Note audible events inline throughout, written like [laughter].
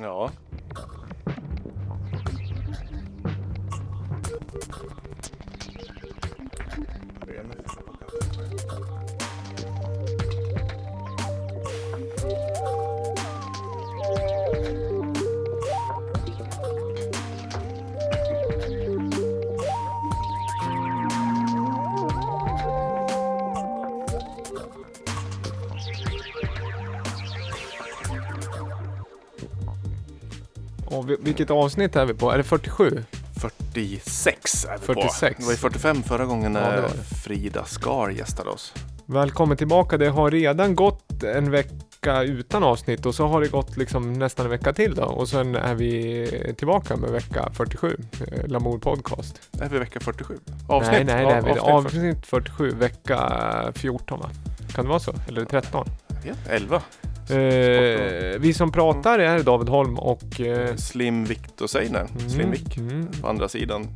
Ja. Vilket avsnitt är vi på? Är det 47? 46 är vi 46. på. Det var ju 45 förra gången Ja, när det. Frida Skar gästade oss. Välkommen tillbaka. Det har redan gått en vecka utan avsnitt och så har det gått liksom nästan en vecka till då. Och sen är vi tillbaka med vecka 47, eh, Lamour Podcast. Är vi vecka 47? Avsnitt? nej, nej, det är vi. Av- avsnitt Avsnitt 47, vecka 14 va? Kan det vara så? Eller 13? 40. Ja, 11. Eh, vi som pratar är David Holm och... Eh, Slim Victor Seiner. Slim Vic. mm. På andra sidan.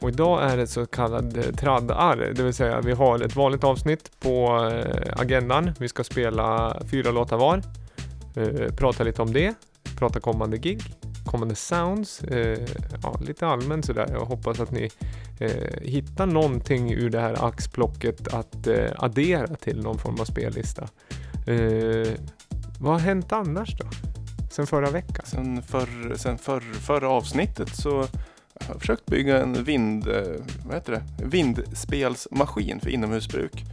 Och idag är det så kallad eh, traddar, det vill säga vi har ett vanligt avsnitt på eh, agendan. Vi ska spela fyra låtar var, eh, prata lite om det, prata kommande gig, kommande sounds, eh, ja, lite allmänt sådär. Jag hoppas att ni hittar någonting ur det här axplocket att addera till någon form av spellista. Vad har hänt annars då? Sen förra veckan? Sen, för, sen för, förra avsnittet så har jag försökt bygga en vind, eh, vad heter det? vindspelsmaskin för inomhusbruk.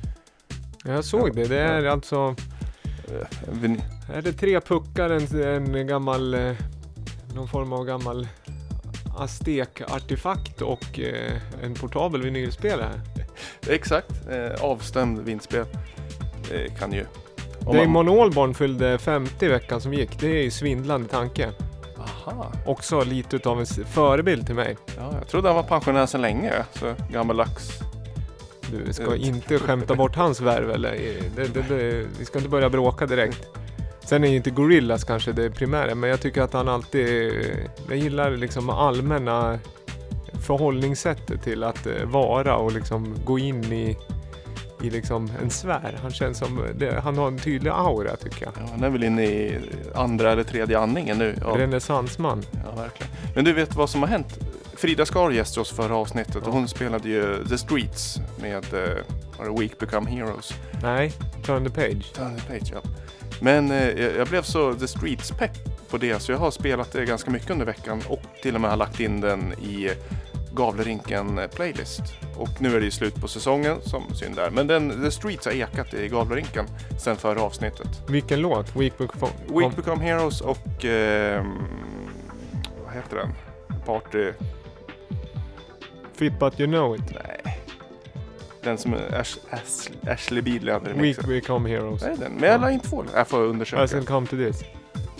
Jag såg det, det är alltså Eh, vin- Är det tre puckar, en, en gammal, eh, någon form av gammal Aztek-artefakt och eh, en portabel vinylspelare? Exakt, eh, avstämd vindspel. Eh, kan ju... om man- Damon Albarn fyllde 50 i veckan som gick. Det är ju svindlande tanke. Aha. Också lite utav en förebild till mig. Ja, jag trodde han var pensionär sedan länge. Så gammaldags. Du ska Eh. inte skämta bort hans värv eller? Det, det, det, vi ska inte börja bråka direkt. Sen är ju inte Gorillas kanske det primära, men jag tycker att han alltid... Jag gillar liksom allmänna förhållningssättet till att eh, vara och liksom gå in i, i liksom en sfär. Han känns som... Det, han har en tydlig aura tycker jag. Ja, han är väl inne i andra eller tredje andningen nu. Ja, Renässansman. ja, verkligen. Men du vet vad som har hänt? Frida Skar gästade oss förra avsnittet Ja. och hon spelade ju The Streets med uh, var det Week Become Heroes. Nej, turn the page. Turn the page, ja. Men eh, jag jag blev så The Streets-pepp på det så jag har spelat det ganska mycket under veckan och till och med har lagt in den i Gavlerinken eh, playlist. Och nu är det ju slut på säsongen som synd där. Men den, The Streets har ekat i Gavlerinken sen förra avsnittet. Vilken låt? Weekbook Week Become Heroes och... ehm, vad heter den? Party... Fit But You Know It. Nej. Den som är Ash, Ash, Ashley Beedley hade Week remixat. Become Heroes. Nej, den. Men jag la in två. Jag får undersöka. I come to this.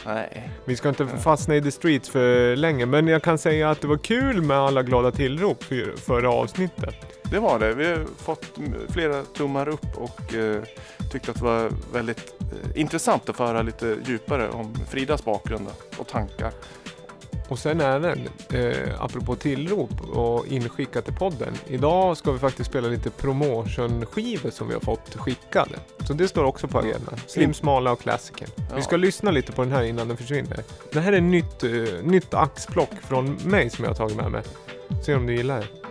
Nej. Vi ska inte fastna i the streets för länge, men jag kan säga att det var kul med alla glada tillrop för förra avsnittet. Det var det. Vi har fått flera tummar upp och eh, tyckte att det var väldigt eh, intressant att föra lite djupare om Fridas bakgrund och tankar. Och sen även, eh, apropå tillrop och inskickat till podden. Idag ska vi faktiskt spela lite promotion-skivor som vi har fått skickade. Så det står också på agendan. Slim Smala och Klassiker. Ja. Vi ska lyssna lite på den här innan den försvinner. Det här är nytt, eh, nytt axplock från mig som jag har tagit med mig. Se om du gillar det.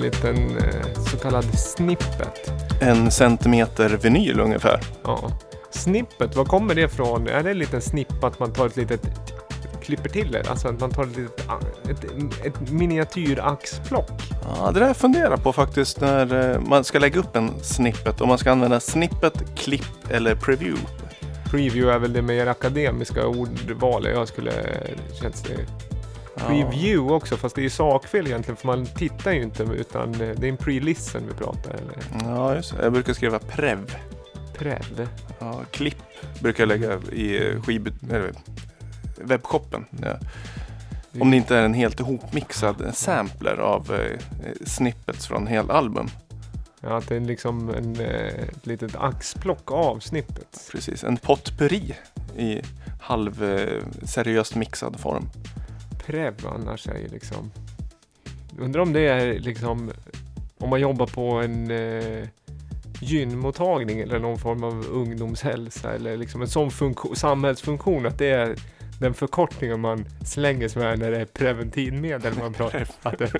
En liten eh, så kallad snippet en centimeter vinyl ungefär. Ja. Snippet, var kommer det ifrån? Är det en liten snipp att man tar ett litet klipper till det? Alltså att man tar ett, litet, ett, ett miniatyraxplock? Ja, det där jag funderar på faktiskt när eh, man ska lägga upp en snippet. Om man ska använda snippet, klipp eller preview. Preview är väl det mer akademiska ordvalet jag skulle... Känns det. Preview också, fast det är ju sakfel egentligen för man tittar ju inte utan det är en pre-listen vi pratar eller Ja, just det. Jag brukar skriva prev. prev. Ja, klipp brukar jag lägga i eh, skib... eller webbshoppen. Ja. Om det inte är en helt ihopmixad sampler av eh, snippets från hel album. Ja, att det är liksom en, eh, ett litet axplock av snippet. Precis, en potpurri i halv eh, seriöst mixad form. Prev annars är ju liksom... Undrar om det är liksom... Om man jobbar på en eh, gynmottagning eller någon form av ungdomshälsa eller liksom en sån funktion, samhällsfunktion att det är den förkortningen man slänger sig med när det är preventivmedel man pratar att det,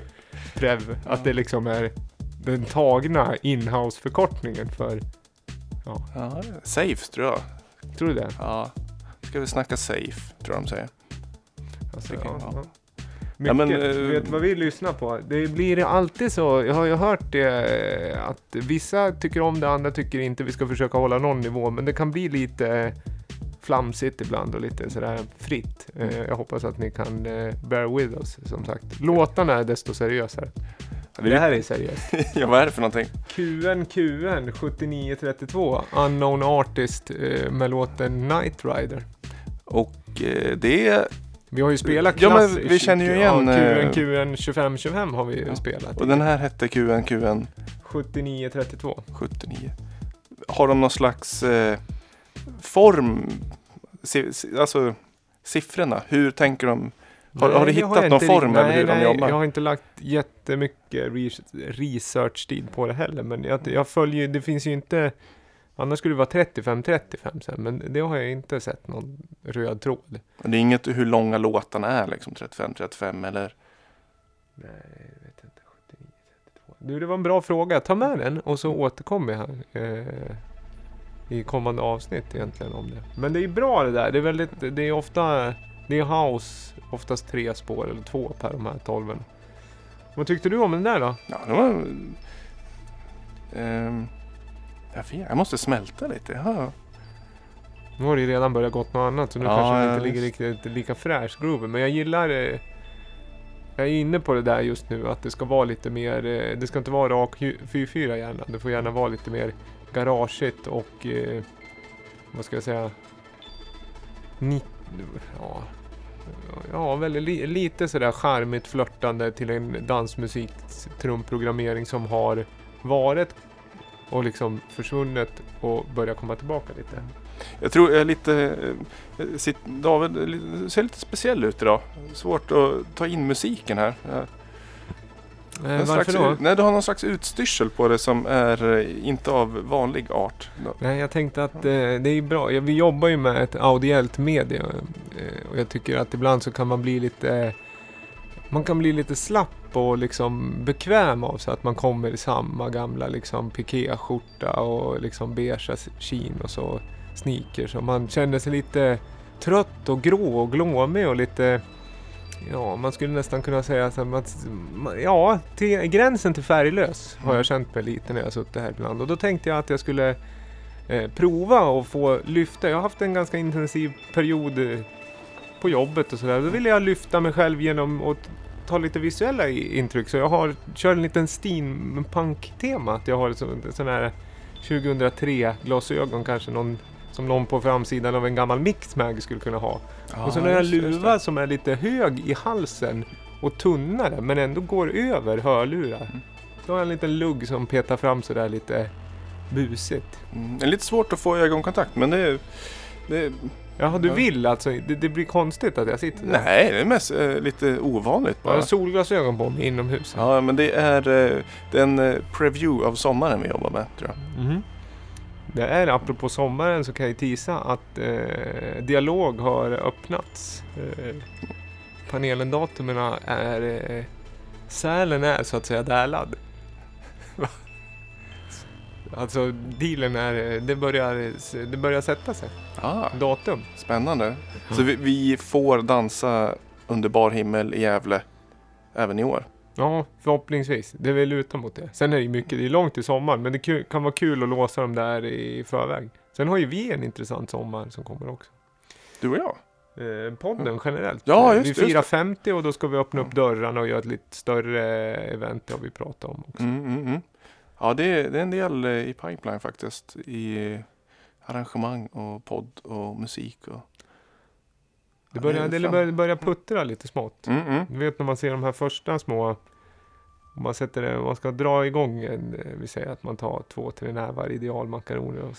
prev, att det liksom är den tagna inhouse-förkortningen för... Ja, Ja, safe tror jag. tror du det? Ja, ska vi snacka safe tror jag de säger. Alltså, Tycker ja. Mycket, Ja, men, eh, vet vad vi lyssnar på. Det blir alltid så, jag har ju hört det, att vissa tycker om det, andra tycker inte. Vi ska försöka hålla någon nivå, men det kan bli lite flamsigt ibland och lite sådär fritt. Eh, Jag hoppas att ni kan eh, bear with us, som sagt. Låtarna är desto seriösare. Det här är seriöst. [laughs] ja, vad är det för någonting? QN QN 7932, Unknown Artist eh, med låten Night Rider. Och eh, det är... Vi har ju spelat Ja, men vi känner ju igen, Ja, QN, QN 2525 har vi ju Ja. spelat. Och den här hette QNQN 7932. 79. Har de någon slags eh, form? Si, si, alltså siffrorna, hur tänker de? Har, har du Nej, har hittat jag någon form ri- över nej, hur de nej, jobbar? Jag har inte lagt jättemycket re- research-tid på det heller. Men jag, jag följer det finns ju inte... Annars skulle det vara 35-35 sen. Men det har jag inte sett någon röd tråd. Det är inget hur långa låtarna är liksom 35-35 eller? Nej, jag vet inte. 79, 32. Du, det var en bra fråga. Ta med den och så återkommer jag. Eh, I kommande avsnitt egentligen om det. Men det är bra det där. Det är väldigt, det är ofta, det är house, oftast tre spår eller två per de här tolven. Vad tyckte du om den där då? Ja, det var... Ehm, jag, vet, jag måste smälta lite. Ja. Nu har det ju redan börjat gått något annat så nu Ja, kanske det inte ligger riktigt lika fräsch groove. Men jag gillar eh, Jag är inne på det där just nu att det ska vara lite mer eh, Det ska inte vara rak 4-4 gärna. Det får gärna vara lite mer garageigt och eh, Vad ska jag säga ni, ja, ja, väldigt li, lite sådär charmigt flörtande till en dansmusik trumprogrammering som har varit och liksom försvunnit och börjar komma tillbaka lite. Jag tror jag är lite... eh, sitt, David ser lite speciell ut idag. Svårt att ta in musiken här. Eh, varför slags, då? Nej, du har någon slags utstyrsel på det som är eh, inte av vanlig art. Nej, jag tänkte att eh, det är bra. Vi jobbar ju med ett audiellt media eh, och jag tycker att ibland så kan man bli lite man kan bli lite slapp och liksom bekväm av sig att man kommer i samma gamla liksom pikéskjorta och liksom beigea jean och så sneakers och man känner sig lite trött och grå och glåmig och lite Ja, man skulle nästan kunna säga så att ja, till gränsen till färglös har jag känt mig lite när jag suttit här ibland och då tänkte jag att jag skulle eh, prova och få lyfta. Jag har haft en ganska intensiv period eh, på jobbet och sådär. Då ville jag lyfta mig själv genom att ta lite visuella intryck. Så jag har kört en liten steampunk-tema. Att jag har så, sån här 2003-glasögon kanske någon som någon på framsidan av en gammal Mixmag skulle kunna ha. och så har just luva som är lite hög i halsen och tunnare men ändå går över hörlurar. Mm. Så har jag en liten lugg som petar fram sådär lite busigt. Mm, det är lite svårt att få ögonkontakt men det är... Det är Jaha, du vill alltså? Det, det blir konstigt att jag sitter där? nej, det är mest eh, lite ovanligt Jag har bara. solglasögon på mig inomhus. Ja, men det är eh, den eh, preview av sommaren vi jobbar med tror jag. Mhm. Det är apropå sommaren så kan jag tisa att eh, dialog har öppnats. Eh, panelen datumerna är eh, Sälen är så att säga dälad. [laughs] Alltså dealen är, det börjar, det börjar sätta sig. Ah, Datum. spännande. Så vi, vi får dansa under bar himmel i Gävle även i år. Ja, förhoppningsvis. Det vill luta mot det. Sen är det mycket, det är långt till sommaren, men det kan vara kul att låsa dem där i förväg. Sen har ju vi en intressant sommar som kommer också. Du och jag. Eh, podden generellt. Ja, just vi just firar det. 50 och då ska vi öppna upp dörrarna och göra ett lite större event, det har vi pratat om också. Mm, mm, mm. Ja, det är, det är en del eh, i pipeline faktiskt. I arrangemang och podd och musik. Och... Det Ja, börjar, det fan- börjar, börjar puttra lite smått. Mm, mm. Du vet när man ser de här första små om man sätter det, man ska dra igång en, eh, vi säger att man tar två, tre nävar idealmakaroner och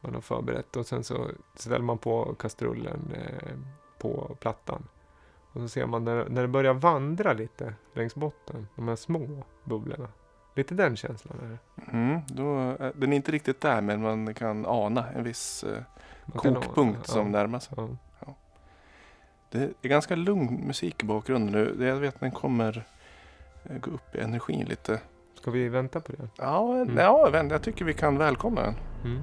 man har förberett och sen så ställer man på kastrullen eh, på plattan. Och så ser man när, när det börjar vandra lite längs botten, de här små bubblorna. Lite den känslan är det. Mm, då, eh, den är inte riktigt där men man kan ana en viss eh, kokpunkt som ja, närmar sig. ja. Det är ganska lugn musik i bakgrunden nu. Jag vet att den kommer eh, gå upp i energin lite. Ska vi vänta på det? Ja, Mm. ja jag tycker vi kan välkomna den. Mm.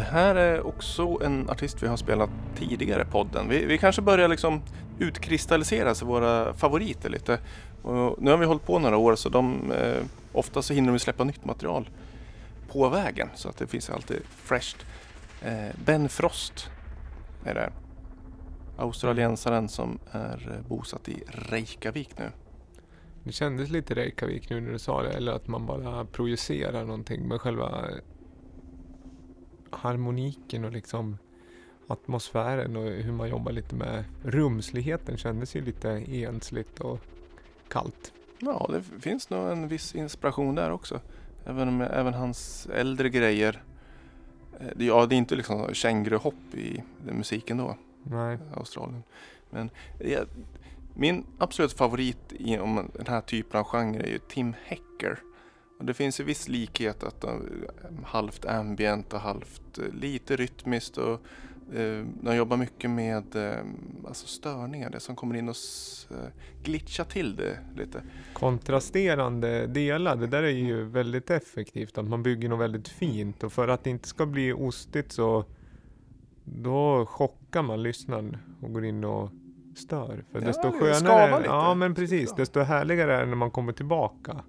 Det här är också en artist vi har spelat tidigare i podden. Vi, vi kanske börjar liksom utkristallisera sig våra favoriter lite. Och nu har vi hållit på några år så de, eh, ofta så hinner de släppa nytt material på vägen så att det finns alltid fresht. Eh, ben Frost är det. Australiensaren som är eh, bosatt i Reykjavik nu. Det kändes lite Reykjavik nu när du sa det, eller att man bara projicerar någonting. Men själva harmoniken och liksom atmosfären och hur man jobbar lite med rumsligheten kändes ju lite ensligt och kallt. Ja, det finns nog en viss inspiration där också. Även, om, även hans äldre grejer. eh, Ja, det är inte liksom känguruhopp i musiken då, Nej. Australien. Men det, min absolut favorit inom den här typen av genre är ju Tim Hecker. Och det finns ju viss likhet att de, halvt ambient och halvt eh, lite rytmiskt och eh, de jobbar mycket med eh, alltså störningar, det som kommer in och eh, glitchar till det lite. Kontrasterande delar, det där är ju väldigt effektivt. Att man bygger något väldigt fint och för att det inte ska bli ostigt så då chockar man lyssnaren och går in och stör. För Ja, desto skönare, ja men precis, desto härligare är det när man kommer tillbaka.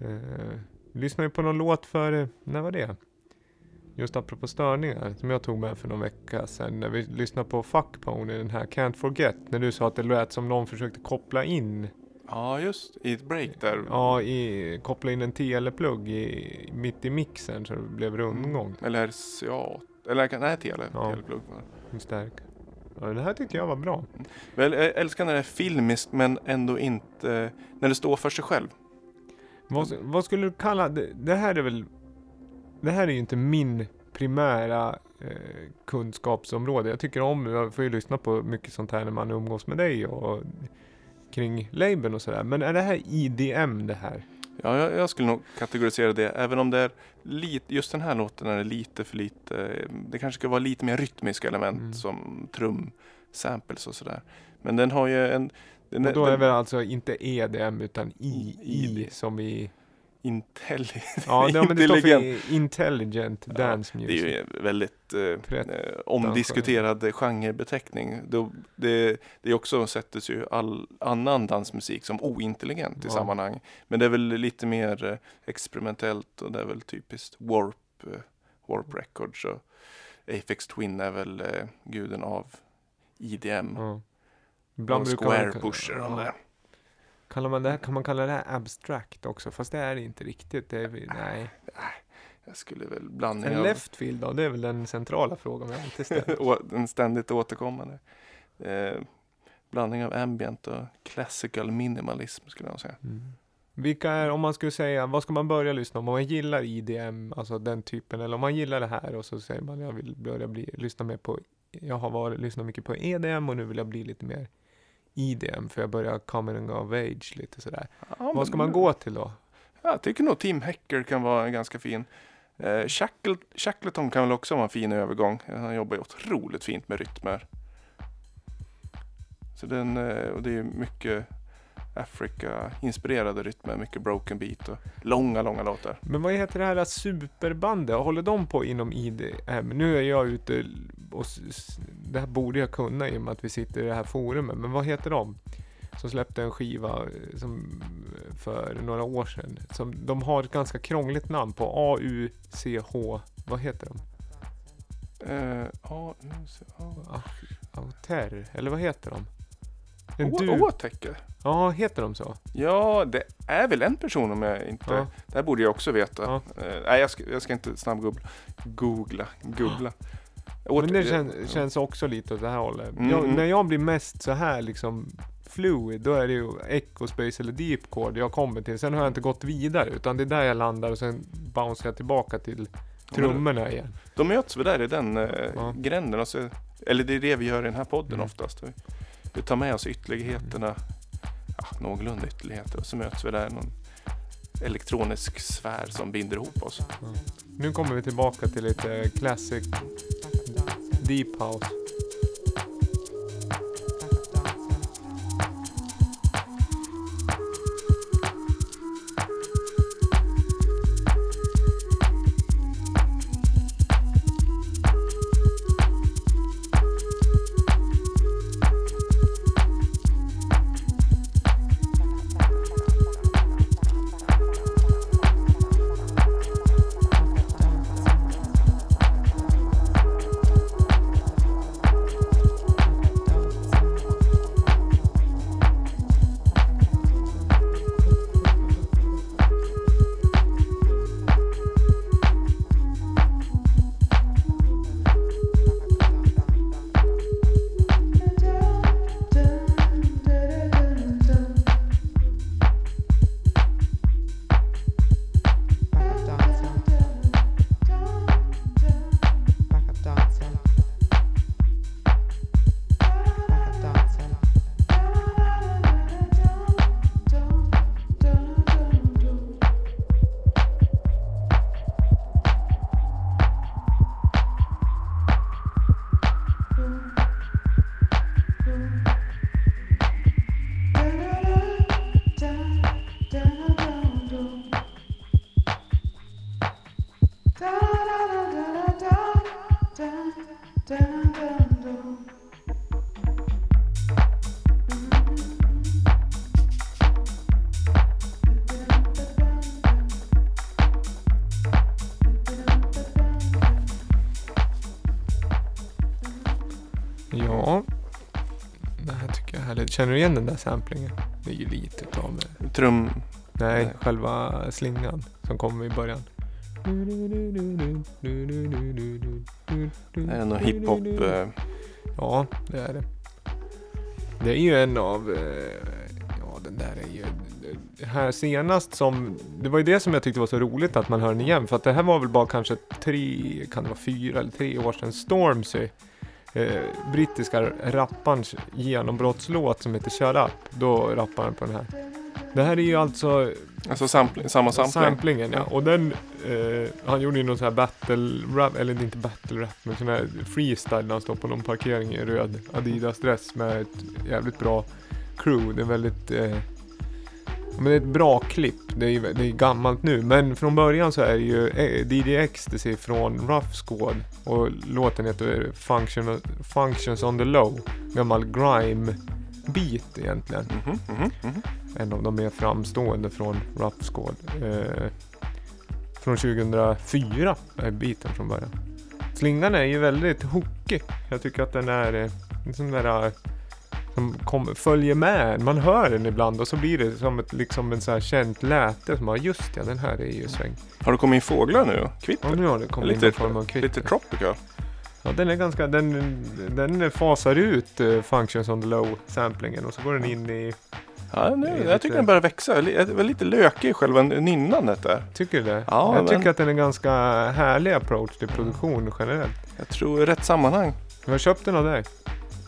Eh, lyssnade på någon låt för, eh, när var det? Just apropå störningar, som jag tog med för någon vecka sedan. När vi lyssnade på Fuck Pony, den här Can't Forget. När du sa att det lät som någon försökte koppla in Ja, just i ett break där. Ja, i, koppla in en teleplugg i, mitt i mixen så det blev rundgång. Eller RCA. Eller nej, tele. Ja. teleplugg. det. Stärk. Ja, det här tyckte jag var bra. Väl, jag älskar när det är filmiskt men ändå inte när det står för sig själv. Vad, vad skulle du kalla det? Det här är väl... Det här är ju inte min primära eh, kunskapsområde. Jag tycker om, jag får ju lyssna på mycket sånt här när man umgås med dig och kring labeln och sådär. Men är det här IDM det här? Ja, jag, jag skulle nog kategorisera det, även om det är lite, just den här låten är lite för lite, det kanske ska vara lite mer rytmiska element Mm. som trum, samples och sådär. Men den har ju en... Den, Och då är den, väl alltså inte EDM utan I, I som i... Intelli... Ja, det, men det står Intelligent. för Intelligent Ja, Dance Det är Music. ju en väldigt eh, eh, omdiskuterad genrebeteckning. Det, det är också sättes ju all annan dansmusik som ointelligent i Ja. sammanhang. Men det är väl lite mer eh, experimentellt och det är väl typiskt Warp, eh, Warp Records och Aphex Twin är väl eh, guden av IDM. Ja. Och brukar man Square kalla- Pusher ja. där. Kallar man det här, kan man kalla det här abstract också? Fast det är det inte riktigt. Det är, nej. Jag skulle väl blandning En av left field då? Det är väl den centrala frågan vi alltid [laughs] ställer. Å- en ständigt återkommande. Eh, blandning av ambient och classical minimalism skulle jag säga. Mm. Vilka är, om man skulle säga, vad ska man börja lyssna om? Om man gillar IDM, alltså den typen, eller om man gillar det här och så säger man jag vill börja bli, lyssna mer på, jag har varit, lyssnat mycket på EDM och nu vill jag bli lite mer IDM för jag börjar coming of age lite sådär. Ja, Vad ska man gå till då? Jag tycker nog Team Hacker kan vara ganska fin. Eh, Shackle, Shackleton kan väl också vara en fin övergång. Han jobbar ju otroligt fint med rytmer. Så den, eh, och det är mycket Africa-inspirerade rytmer, mycket broken beat och långa, långa låtar. Men vad heter det här superbandet? Håller de på inom IDM? Nu är jag ute och det här borde jag kunna i och med att vi sitter i det här forumet. Men vad heter de? Som släppte en skiva eh, som, för några år sedan. Som, de har ett ganska krångligt namn på A-U-C-H. Vad heter de? Eh, ser jag. Ah, Auter? Eller vad heter de? Åtäcke? Ja, heter de så? Ja, det är väl en person om jag inte... Ja. Det här borde jag också veta. Ja. Eh, nej, jag ska, jag ska inte snabbgoogla. Googla. Googla. Åt- Men det kän, känns också lite åt det här hållet. Mm, jag, mm. när jag blir mest så här liksom fluid, då är det ju Echo Space eller Deep Chord jag kommer till. Sen har jag inte gått vidare, utan det är där jag landar och sen bouncear jag tillbaka till trummorna igen. Då möts vi där i den eh, Ja. gränden. Och så, eller det är det vi gör i den här podden Mm. oftast. Vi, vi tar med oss ytterligheterna, ja, någorlunda ytterligheter. Och så möts vi där i någon elektronisk sfär som binder ihop oss. Nu kommer vi tillbaka till lite classic Deep House. Känner du igen den där samplingen? Det är ju lite utav. Trum... Nej, Nej. själva slingan som kommer i början. Det är någon hiphop... Eh, Ja, det är det. Det är ju en av... eh, Ja, den där är ju... här senast som, det var ju det som jag tyckte var så roligt att man hör den igen. För att det här var väl bara kanske tre, kan det vara fyra eller tre år sedan, Stormzy. Eh, brittiska rapparens genombrottslåt som heter Shut Up. Då rappar han på den här. Det här är ju alltså Alltså sampling, samma sampling. samplingen ja. Och den, eh, han gjorde ju någon sån här battle rap, eller inte battle rap, men sån här freestyle när han står på någon parkering i röd Adidas-dress med ett jävligt bra crew. Det är väldigt, eh, men det är ett bra klipp. Det är, det är gammalt nu, men från början så är det ju eh, DJ Ecstasy från Rough Squad och låten heter Function, Functions on the Low. Gammal grime beat egentligen Mhm, mhm, mhm. en av de mer framstående från Rough Squad. Eh, från 2004 är biten från början. Slingan är ju väldigt hookig. Jag tycker att den är eh, en sån där eh, som kom, följer med. Man hör den ibland och så blir det som ett liksom en så här känt läte. Som bara, just ja, den här är ju sväng. Har det kommit in fåglar nu? Kvitter? Och nu har det kommit in Lite, någon form av kvitter. lite tropical. Ja, den är ganska, den, den fasar ut uh, Functions on the Low samplingen och så går den in i, Ja, nu, Det är jag lite- tycker den börjar växa. Jag var lite lökig i själva nynnandet där. tycker du det? Ja, jag men- tycker att den är en ganska härlig approach till produktion generellt. Jag tror i rätt sammanhang. Jag har köpt den av dig.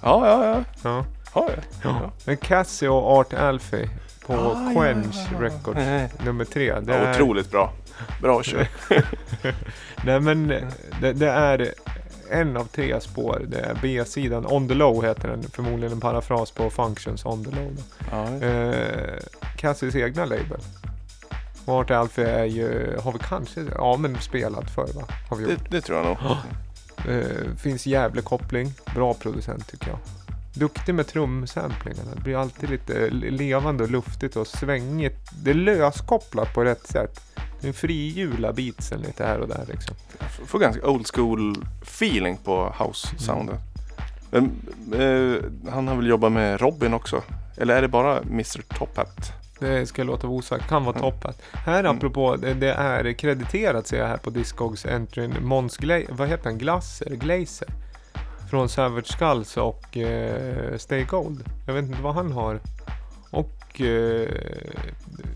Ja, ja, ja. Ja. Har jag? Ja. En Casio Art Alfie på Ah, Quench ja, ja, ja. Records nummer tre. Det Ja, är, otroligt bra. Bra kör. [laughs] Nej men det, det är en av tre spår. Det är B-sidan. On the Low heter den. Förmodligen en parafras på Functions On the Low. Eh, Cassios egna label. Och Art Alfie är ju, har vi kanske, ja men spelat förr va? Har vi gjort. det, det tror jag nog. [gasps] Eh, finns jävla koppling. Bra producent tycker jag. Duktig med trumsamplingarna. Det blir alltid lite le- levande och luftigt och svängigt. Det är löskopplat på rätt sätt. Det är frihjula beatsen lite här och där liksom. Jag får ganska old school feeling på house-soundet. Men, eh, han har väl jobbat med Robin också? Eller är det bara Mr Top Hat? Det ska jag låta vara osagt. Kan vara Mm. toppat. Här Mm. apropå, det, det är krediterat ser jag här på Discogs entryn. Måns Gla- vad heter han? Glaser? Glazer? Från Savage Skulls och eh, Stay Gold. Jag vet inte vad han har. Och eh,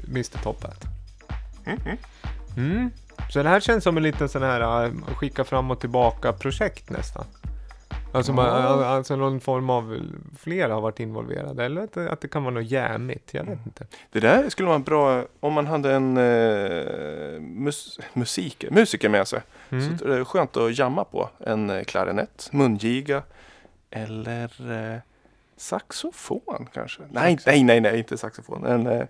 Mr Top Hat. Mm. Så det här känns som en liten sån här eh, skicka fram och tillbaka projekt nästan. Alltså, man, alltså någon form av, flera har varit involverade. Eller att, det- att det kan vara något jämigt, jag vet inte. Det där skulle vara bra om man hade en eh, mus- musik, musiker med sig. Mm. Så det är skönt att jamma på. En eh, klarinett, mungiga eller eh, saxofon kanske. Nej, nej, nej, nej, inte saxofon. En eh,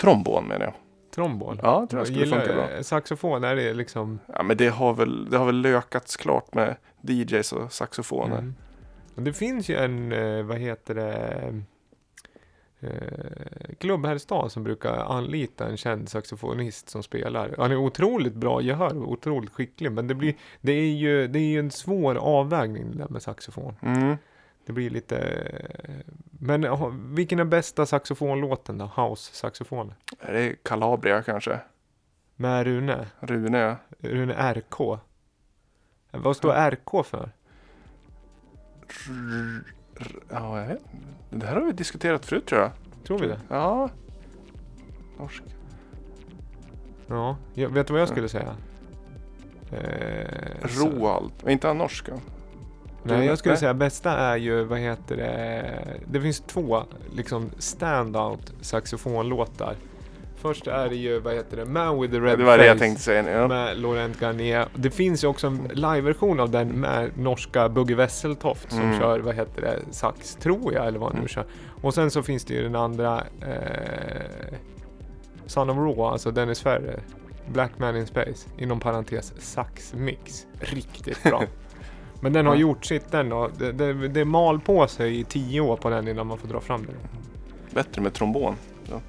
trombon menar jag. Trombon. Ja, tror jag skulle funka bra. Saxofon, är det liksom... Ja, men det har väl, det har väl lökats klart med DJs och saxofoner. Mm. Och Det finns ju en, eh, vad heter det, eh, klubb här i stan som brukar anlita en känd saxofonist som spelar. Han är otroligt bra gehör otroligt skicklig. Men det, blir, det, är ju, det är ju en svår avvägning det där med saxofon. Mm. Det blir lite... eh, Men vilken är bästa saxofonlåten då? House-saxofon? Är det Calabria kanske? Med Rune? Rune ja. Rune RK? Vad står RK för? Ja, jag vet. Det här har vi diskuterat förut tror jag. Tror vi det? Ja. Norsk. Ja, jag, vet du vad jag skulle säga? Eh, Roald. Var inte han norsk? Nej, jag skulle säga bästa är ju, vad heter det? Det finns två liksom standout saxofonlåtar. Först är det ju, vad heter det? Man with the red Det var det jag face tänkte säga nu. Ja. Med Laurent Garnier. Det finns ju också en liveversion av den med norska Bugge Wesseltoft som Mm. kör, vad heter det, sax, tror jag, eller vad han nu Mm. kör. Och sen så finns det ju den andra, eh, Son of Raw, alltså Dennis Ferrer. Black Man in Space, inom parentes saxmix. Riktigt bra. [laughs] Men den har Ja. gjort sitt den och det, det, det mal på sig i tio år på den innan man får dra fram den. Bättre med trombon. Så,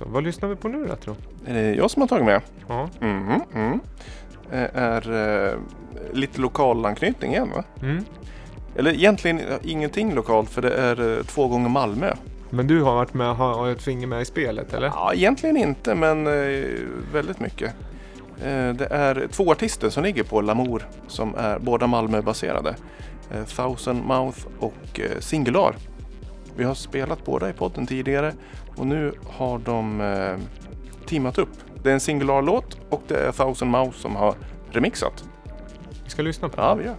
vad lyssnar vi på nu då tro? Är det jag som har tagit med? Ja. Mm. Eh, Är eh, lite lokal anknytning igen va? Mm. Eller egentligen ingenting lokalt för det är eh, två gånger Malmö. Men du har varit med, har har ett finger med i spelet eller? Ja, egentligen inte men eh, väldigt mycket. Eh, det är två artister som ligger på Lamour som är båda Malmö-baserade. Eh, Thousand Mouth och eh, Singular. Vi har spelat båda i podden tidigare och nu har de eh, teamat upp. Det är en Singular-låt och det är Thousand Mouse som har remixat. Vi ska lyssna på Ja, vi gör.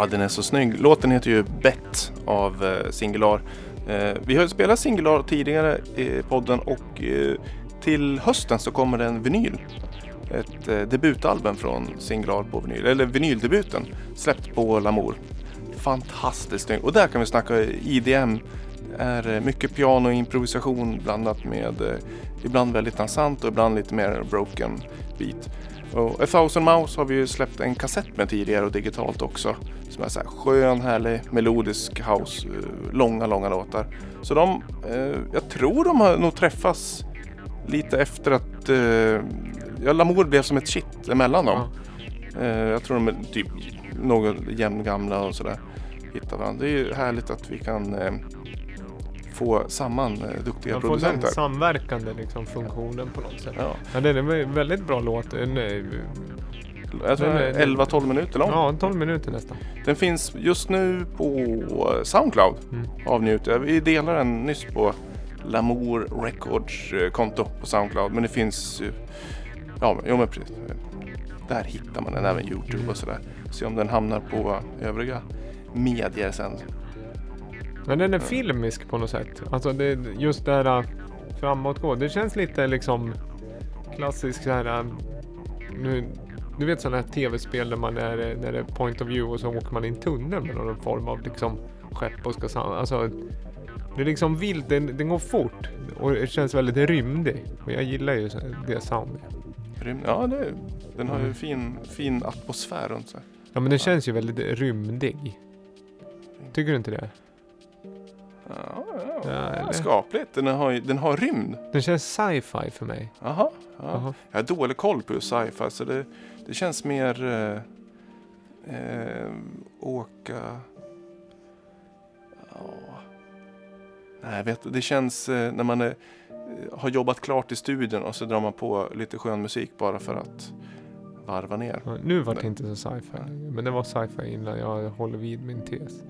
Ja, den är så snygg. Låten heter ju Bet av eh, Singular. Eh, vi har ju spelat Singular tidigare i podden och eh, till hösten så kommer det en vinyl. Ett debutalbum från Singular på vinyl, eller vinyldebuten släppt på Lamour. Fantastiskt snygg. Och där kan vi snacka IDM. Det är mycket piano och improvisation blandat med ibland väldigt dansant och ibland lite mer broken beat. Och A thousand Mouse har vi ju släppt en kassett med tidigare och digitalt också. Som är så här skön, härlig, melodisk house. eh, Långa, långa låtar. Så de, eh, jag tror de har nog träffats lite efter att eh, ja, Lamour blev som ett shit emellan dem. Eh, jag tror de är typ något jämngamla och sådär. Hittar varandra. Det är ju härligt att vi kan eh, få samman eh, duktiga Man får den producenter. samverkande liksom, funktionen på något sätt. Ja, Ja, det är en väldigt bra låt. Eh, jag tror Den den är- är 11-12 minuter lång. ja, 12 minuter nästan. Den finns just nu på Soundcloud. Mm. Avnjuter. Vi delar den nyss på Lamour Records eh, konto på Soundcloud. Men det finns ju... Ja, jo men precis. Där hittar man den, även Youtube och sådär. Se om den hamnar på övriga medier sen. Men den är filmisk på något sätt. Alltså det, just det här äh, framåtgå. Det känns lite liksom klassisk så här. äh, Nu, du vet sådana här tv-spel där man är, när det är point of view och så åker man i en tunnel med någon form av liksom skepp och ska sam- Alltså det är liksom vilt, den, den går fort och det känns väldigt rymdig. Och jag gillar ju det soundet. Ja, det, den har ju Mm. fin, fin atmosfär runt sig. Ja men den känns ju väldigt rymdig. Tycker du inte det? Ja, ja, Ja, skapligt. Den har, den har rymd. Den känns sci-fi för mig. Jaha. Ja. Jag har dålig koll på sci-fi så det, det känns mer eh, eh, åka... Ja. Nej, vet Det känns eh, när man är, har jobbat klart i studion och så drar man på lite skön musik bara för att varva ner. Nu var det inte så sci-fi men det var sci-fi innan jag håller vid min tes.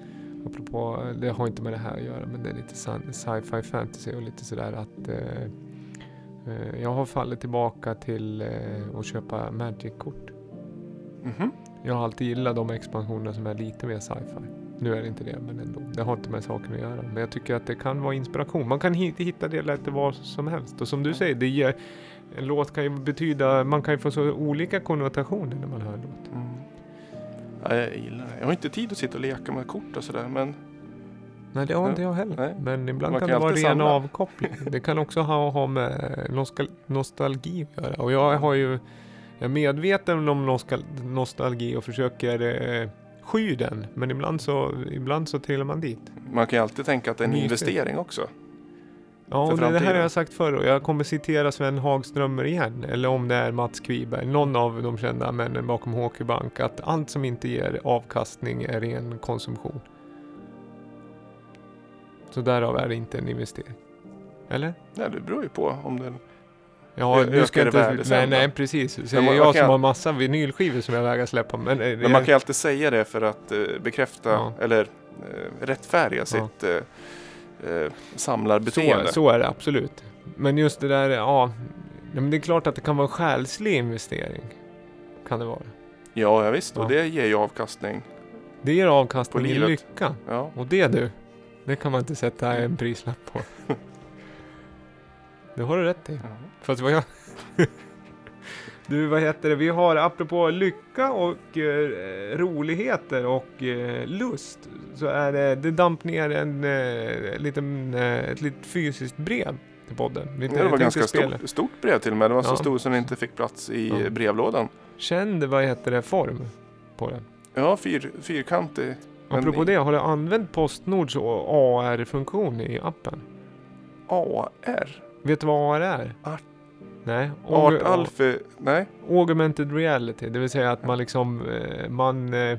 Apropå, det har inte med det här att göra, men det är lite sci-fi fantasy och lite sådär att eh, eh, jag har fallit tillbaka till eh, att köpa Magic-kort. Mhm. Jag har alltid gillat de expansioner som är lite mer sci-fi. Nu är det inte det, men ändå. Det har inte med saken att göra. Men jag tycker att det kan vara inspiration. Man kan hi- hitta det lite var som helst. Och som du säger, det ger, en låt kan ju betyda, man kan ju få så olika konnotationer när man hör en låt. Mm. Ja, jag gillar det. Jag har inte tid att sitta och leka med kort och sådär men Nej, det har inte jag heller. Nej. Men ibland Man kan kan det vara ren samla. avkoppling. Det kan också ha, ha med nostal nostalgi att göra. Och jag har ju, jag är medveten om nostal nostalgi och försöker eh, sky den. Men ibland så, ibland så trillar man dit. man kan ju alltid tänka att det är en Mysigt. investering också. Ja, och det, här har jag sagt förr och jag kommer citera Sven Hagströmer igen. Eller om det är Mats Kviberg, någon av de kända männen bakom HQ Bank. Att allt som inte ger avkastning är ren konsumtion. Så därav är det inte en investering. Eller? Nej, det beror ju på om den... Ja, nu ska jag inte... värde Nej, nej, precis. Så Men man- man jag kan- som har massa vinylskivor som jag vägrar släppa. Men, eh, Men man kan ju alltid säga det för att eh, bekräfta Ja. eller eh, rättfärdiga sitt eh, eh, samlarbeteende. så, så är det absolut. Men just det där, ja. Men det är klart att det kan vara en själslig investering. Kan det vara. Ja, ja, visst. Ja. Och det ger ju avkastning. Det ger avkastning i lycka. Ja. Och det du, det kan man inte sätta en prislapp på. [laughs] Det har du rätt i. Fast vad jag... [laughs] Du, vad heter det? Vi har apropå lycka och eh, roligheter och eh, lust. Så är det, det damp ner en eh, liten, eh, ett litet fysiskt brev till podden. Vi Det var ganska stort, stort brev till och med. Det var så Ja. stort som det inte fick plats i Ja. brevlådan. Känd, vad heter det, form på den. Ja, fyr, fyrkantig. Apropå det, har du använt Postnords AR-funktion i appen? AR. Vet du vad AR är? Art- Nej. Art Alpha. Nej, Augmented reality, det vill säga att man liksom, eh, man... eh,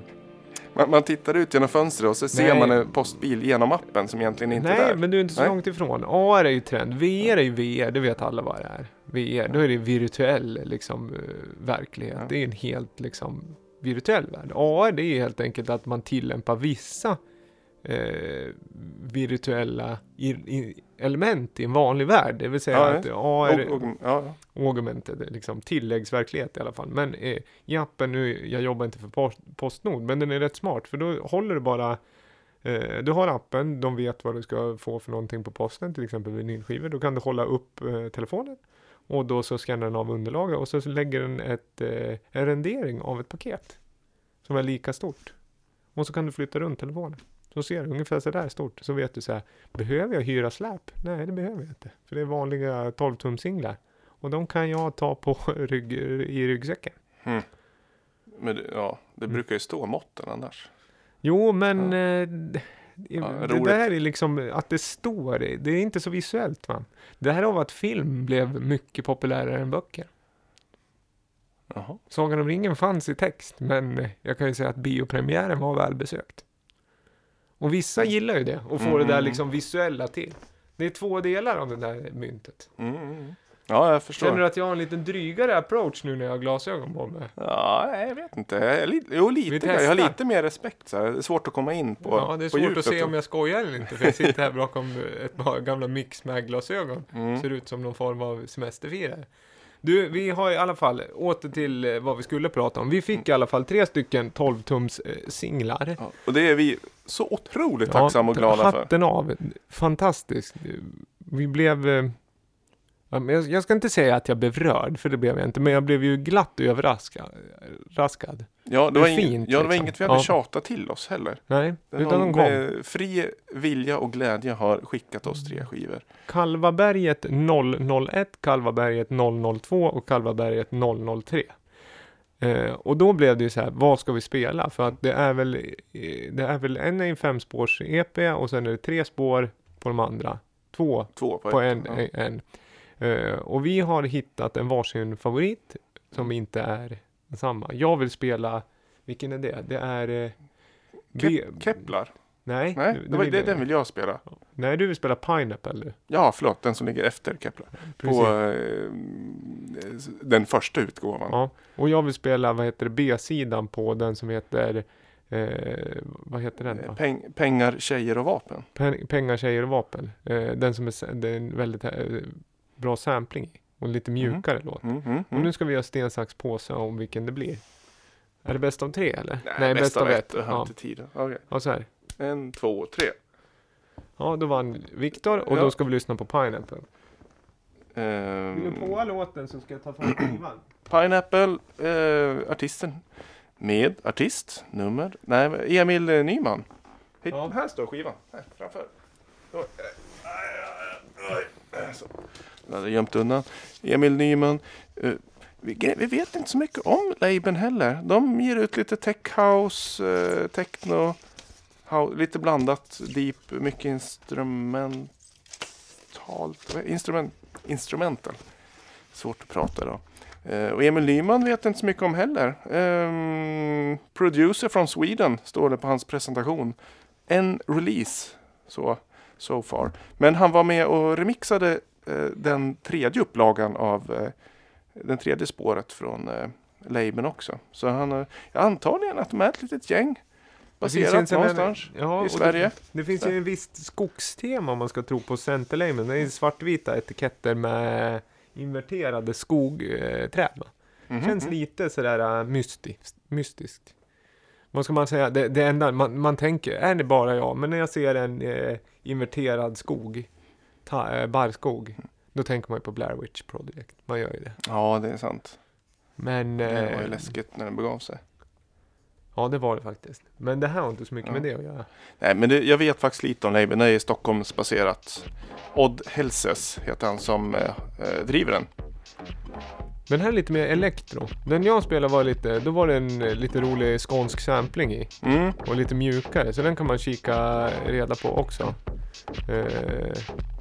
man, man tittar ut genom fönstret och så ser Nej. man en postbil genom appen som egentligen inte Nej, är där. men du är inte så Nej. långt ifrån. AR är ju trend. VR är ju VR, det vet alla vad det är. VR, då är det virtuell liksom, eh, verklighet. Ja. Det är en helt liksom, virtuell värld. AR det är helt enkelt att man tillämpar vissa eh, virtuella element i en vanlig värld. Det vill säga Ja, att AR, Och, och, ja, augmented, liksom tilläggsverklighet i alla fall. Men eh, i appen nu, jag jobbar inte för post, Postnord, men den är rätt smart för då håller du bara eh, du har appen, de vet vad du ska få för någonting på posten, till exempel vinylskivor. Då kan du hålla upp eh, telefonen och då så skannar den av underlaget och så lägger den ett, eh, en rendering av ett paket som är lika stort. Och så kan du flytta runt telefonen. Så ser du ungefär så där stort. Så vet du så här, behöver jag hyra släp? Nej, det behöver jag inte. För det är vanliga 12-tumsinglar. Och de kan jag ta på [laughs] rygg, i ryggsäcken. men det- ja, det Mm. brukar ju stå måtten annars. Jo, men Ja. eh, det, Ja, det där är liksom att det står, det är inte så visuellt va. Det här av att film blev mycket populärare än böcker. Jaha. Sagan om ringen fanns i text, men jag kan ju säga att biopremiären var välbesökt. Och vissa gillar ju det, och får det där Mm. liksom visuella till. Det är två delar av det där myntet. Mm, mm. Ja, jag förstår. Känner du att jag har en liten drygare approach nu när jag har glasögon på mig? Ja, jag vet inte. Jag är li- jo, lite. Jag har lite mer respekt. Så här. Det är svårt att komma in på ja, det är svårt att se om jag skojar eller inte, för jag sitter här bakom ett par gamla Mixmag-glasögon. Mm. Ser ut som någon form av semesterfirare. Du, vi har i alla fall, åter till eh, vad vi skulle prata om. Vi fick i alla fall tre stycken 12-tums eh, singlar. Ja, och det är vi så otroligt tacksamma och glada för. Hatten av. Fantastiskt. Vi blev... jag, ska inte säga att jag blev rörd, för det blev jag inte. Men jag blev ju glatt överraskad. Raskad. Ja, det Det var, är ing- fint, ja, det var liksom. inget vi hade Ja. tjatat till oss heller. Nej, utan de kom. fri vilja och glädje har skickat oss tre skivor. Kalvaberget 001, Kalvaberget 002 och Kalvaberget 003. Eh, och då blev det ju så här, vad ska vi spela? För att det är väl, eh, det är väl en är en femspårs EP och sen är det tre spår på de andra. Två Två på, på ett. en. Ja. en. Eh, och vi har hittat en varsin favorit som inte är samma. Jag vill spela, vilken är det? Det är... Eh, B- Ke- Kepler? nej, Nej, det var, det, den vill jag spela. nej, du vill spela Pineapple. Ja, förlåt, den som ligger efter Kepler. Precis. På eh, den första utgåvan. Ja, och jag vill spela, vad heter det, B-sidan på den som heter, eh, vad heter den då? Peng, pengar, tjejer och vapen. Pen- Pengar, tjejer och vapen. Eh, den som är, s- det är en väldigt eh, bra sampling i. Och lite mjukare låt. Mm, mm, Och mm. nu ska vi göra sten, sax, påse om vilken det blir. Är det bäst av tre eller? Nej, bäst av ett. Ja. inte tid. Okej. ja, så här. En, två, tre. Ja, då vann Viktor och Ja. då ska vi lyssna på Pineapple. Ehm, Vill du på låten så ska jag ta fram skivan. [clears throat] Pineapple, eh, artisten. Med artist, nummer, nej, Emil Nyman. Hit, Ja. Här står skivan, här framför. Så. Hade gömt undan. Emil Nyman. Eh, vi, vi vet inte så mycket om Leiben heller. De ger ut lite tech house, eh, techno, lite blandat, deep, mycket instrumentalt, instrument, instrumental. Svårt att prata då. Eh, och Emil Nyman vet inte så mycket om heller. Ehm, producer from Sweden står det på hans presentation. En release så so far. Men han var med och remixade den tredje upplagan av eh, den tredje spåret från eh, labeln också. Så han har antagligen att de är ett litet gäng baserat en någonstans ja, och i Sverige. Det, det finns ju ett visst skogstema om man ska tro på Centerlamen. Det är svartvita etiketter med inverterade skogträd. Mhm, Känns mm. lite sådär mystiskt. mystiskt. Vad ska man säga? Det, det enda man, man tänker, är det bara jag? Men när jag ser en eh, inverterad skog, eh, barrskog, då tänker man ju på Blair Witch Project. Man gör ju det. Ja, det är sant. Men... Det var Eh, ju läskigt när den begav sig. ja, det var det faktiskt. Men det här har inte så mycket Ja. med det att göra. Nej, men det, jag vet faktiskt lite om labeln. Det är Stockholmsbaserat. Odd Helses heter han som eh, eh, driver den. Men här är lite mer elektro. Den jag spelade var lite, då var det en eh, lite rolig skånsk sampling i. Mm. Och lite mjukare, så den kan man kika reda på också. Eh,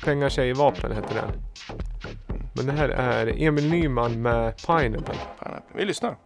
Pengar, tjej, vapen heter den. Men det här är Emil Nyman med Pineapple. Fan, Vi lyssnar.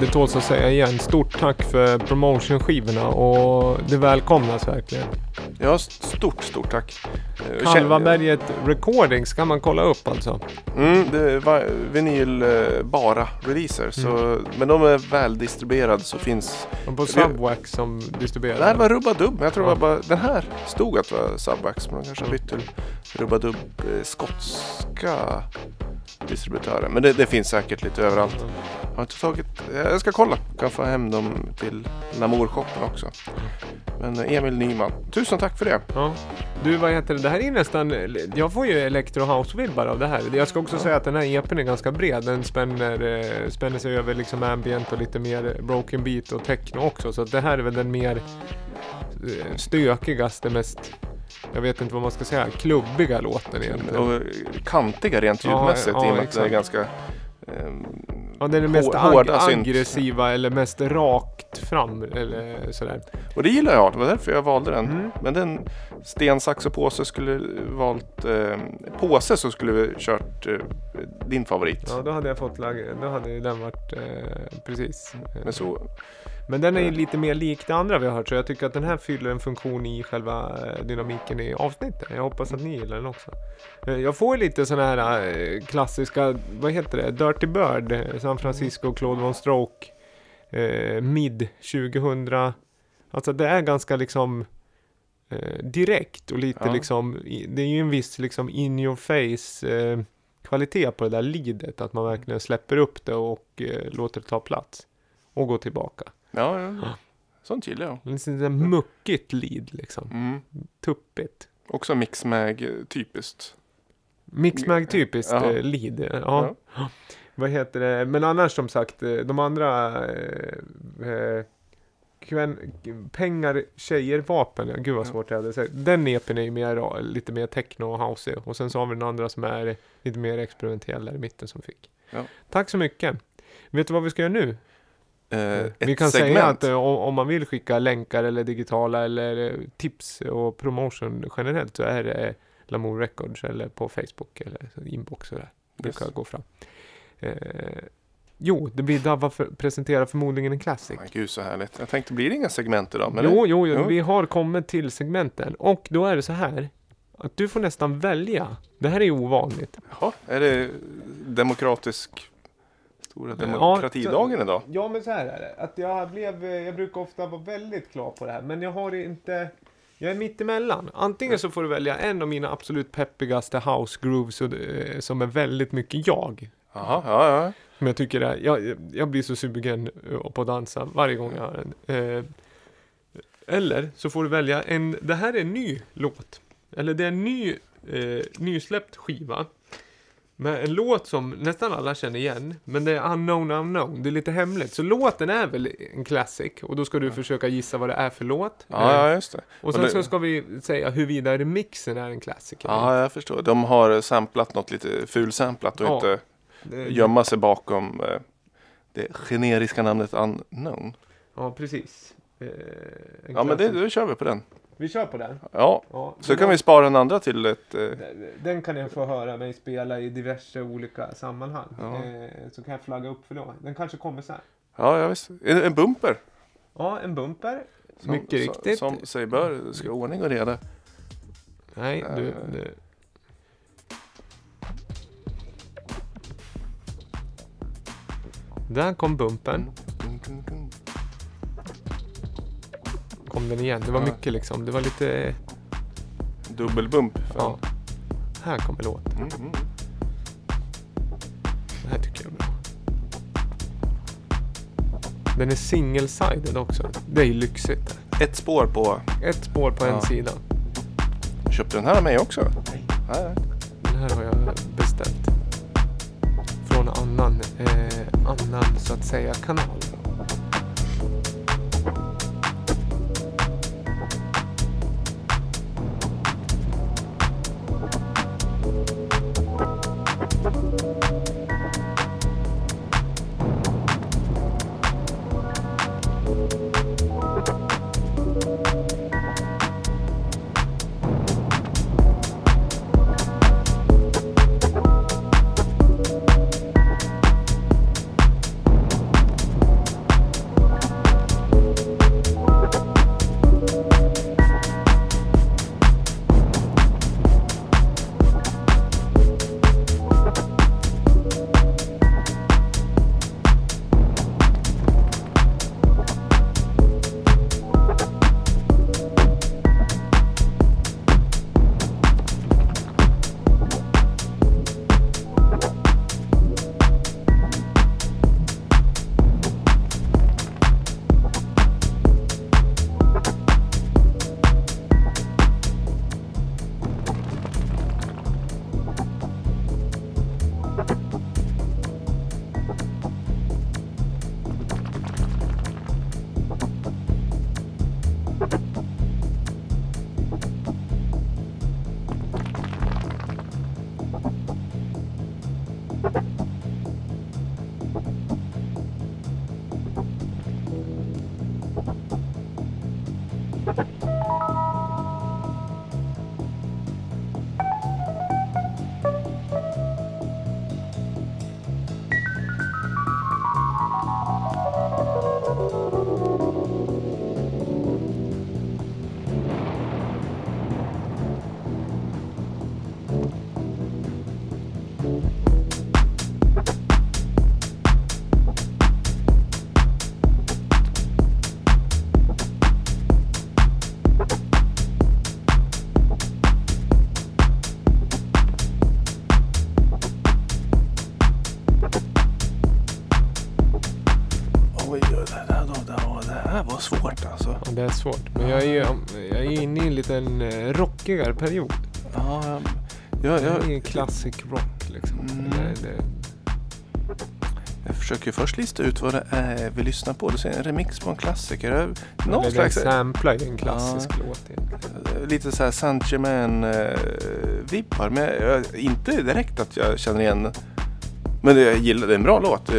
Det tåls att säga igen, stort tack för promotionskivorna och det välkomnas verkligen. Ja, st- stort, stort tack. Eh, Kalvaberget Recordings kan man kolla upp alltså. Mm, det var vinyl eh, bara releaser. Så, Men de är väl distribuerade så finns... Och på Subwax som distribuerar. Det här var Rubba Dub. men Jag tror Ja. det var bara... Den här stod att det var Subwax. Men de kanske har bytt till Rubba Dub eh, skotska distributören. Men det, det finns säkert lite överallt. Jag har inte tagit... Jag ska kolla. Kan få hem dem till Namor-shoppen också. Men Emil Nyman. Tusen tack för det. Ja. Du, vad heter det? Det här är nästan... Jag får ju electro house-vibbar av det här. Jag ska också Ja. säga att den här EPn är ganska bred. Den spänner, eh, spänner sig över liksom ambient och lite mer broken beat och techno också. Så det här är väl den mer eh, stökigaste, mest, jag vet inte vad man ska säga, klubbiga låten egentligen. Och kantiga rent Ja, ljudmässigt ja, i och med att det är ganska... Ja, den är mest hår- hårda ag- aggressiva eller mest rakt fram eller sådär. Och det gillar jag, det var därför jag valde den. Mm. Men den sten, sax och påse skulle valt eh, påse så skulle vi kört eh, din favorit. Ja, då hade jag fått lag, då hade den varit eh, precis. Eh, Men så, Men den är ju lite mer lik det andra vi har hört så jag tycker att den här fyller en funktion i själva eh, dynamiken i avsnittet. Jag hoppas att ni gillar den också. Eh, Jag får lite sådana här eh, klassiska, vad heter det, Dirty Bird, eh, San Francisco, Claude Von Stroke, eh, Mid 2000. Alltså det är ganska liksom eh, direkt och lite Ja. liksom, det är ju en viss liksom in your face eh, kvalitet på det där lidet. Att man verkligen släpper upp det och eh, låter det ta plats. Och gå tillbaka. Ja, ja, sånt gillar jag. Lite sådär muckigt lid liksom. Mm. Tuppigt. Också mixmag eh, typiskt. Mixmag typiskt Jaha. eh, lead. Ja. Vad heter det? Men annars som sagt, eh, de andra eh, eh, pengar, tjejer, vapen. Ja, gud vad Ja. svårt jag hade sagt. Den EPn är ju mer, eh, lite mer techno och house. Och sen så har vi den andra som är lite mer experimentell där i mitten som fick. Ja. Tack så mycket. Vet du vad vi ska göra nu? Eh, Vi ett kan segment. säga att eh, om, om man vill skicka länkar eller digitala eller eh, tips och promotion generellt så är det Lamour Records eller på Facebook eller inbox och där. Brukar Yes. gå fram. Eh, jo, det blir Dava för, presenterar förmodligen en classic. Men gud så härligt. Jag tänkte, blir det inga segment idag? Men jo, jo, jo. vi har kommit till segmenten och då är det så här att du får nästan välja. Det här är ju ovanligt. Jaha, är det demokratisk... Stora Ja, demokratidagen idag? Ja, men så här är det. Att jag, blev, jag brukar ofta vara väldigt klar på det här, men jag har inte... Jag är mitt emellan. Antingen så får du välja en av mina absolut peppigaste house grooves eh, som är väldigt mycket jag. Jaha, ja, ja. Som jag tycker är, jag, jag blir så sugen på att dansa varje gång jag hör den. Eh, eller så får du välja en, det här är en ny låt. Eller det är en ny, eh, nysläppt skiva. Med en låt som nästan alla känner igen, men det är unknown unknown. Det är lite hemligt. Så låten är väl en classic och då ska du försöka gissa vad det är för låt. Ja, ja, just det. och sen och det- så ska vi säga huruvida remixen är en klassiker. Ja, jag förstår. De har samplat något lite fulsamplat och Ja. inte Det- gömma sig bakom eh, det generiska namnet unknown. Ja, precis. Eh, Ja, men det, då kör vi på den. Vi kör på den. Ja, Ja, så kan vi spara den andra till ett... Eh, Den kan jag få höra mig spela i diverse olika sammanhang. Ja. Eh, så kan jag flagga upp för då. Den kanske kommer sen. ja, ja, visst. En, en bumper. Ja, en bumper. Som, Mycket som- riktigt. Som sig bör. Ska ordning och reda. Nej, du, Eh. du. Där kom bumpen. Kom den igen. Det var mycket liksom. Det var lite... Dubbelbump. Ja. Här kommer låten. Mm, mm. Det här tycker jag är bra. Den är single-sided också. Det är ju lyxigt. Ett spår på... Ett spår på en Ja. sida. Köpte den här av mig också? Nej. Nej, nej. Den här har jag beställt. Från annan, eh, annan så att säga kanal. Det är svårt. Men jag är, jag är inne i en liten eh, rockigare period. Ja, jag, Jag jag, är jag, i classic rock liksom. Mm. Det, det, jag försöker först lista ut vad det är vi lyssnar på. Du säger en remix på en klassiker. Det, Någon det slags... samplar ju en klassisk låt egentligen. eh, Lite så här Saint Germain eh. Men jag, inte direkt att jag känner igen. Men det, jag gillar det. är en bra låt.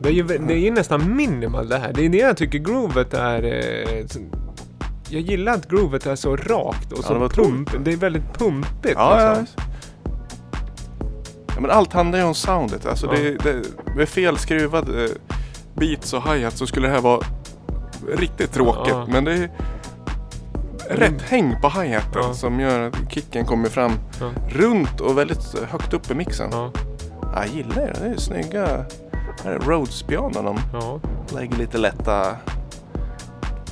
Det, Det är ju det är ju nästan minimal det här. Det är det jag tycker groovet är... eh, Jag gillar att groovet är så rakt och Ja, så det var pump. Det är väldigt pumpigt. Ja, ja, liksom. ja, men allt handlar ju om soundet. Alltså Ja. det, det, med fel skruvad eh, beats och hi-hat så skulle det här vara riktigt tråkigt. Ja. Men det är rätt häng på hi-haten Ja. som gör att kicken kommer fram Ja. runt och väldigt högt upp i mixen. Ja, Ja, jag gillar det. Det är snygga Rhodes-pianon. De ja. lägger lite lätta...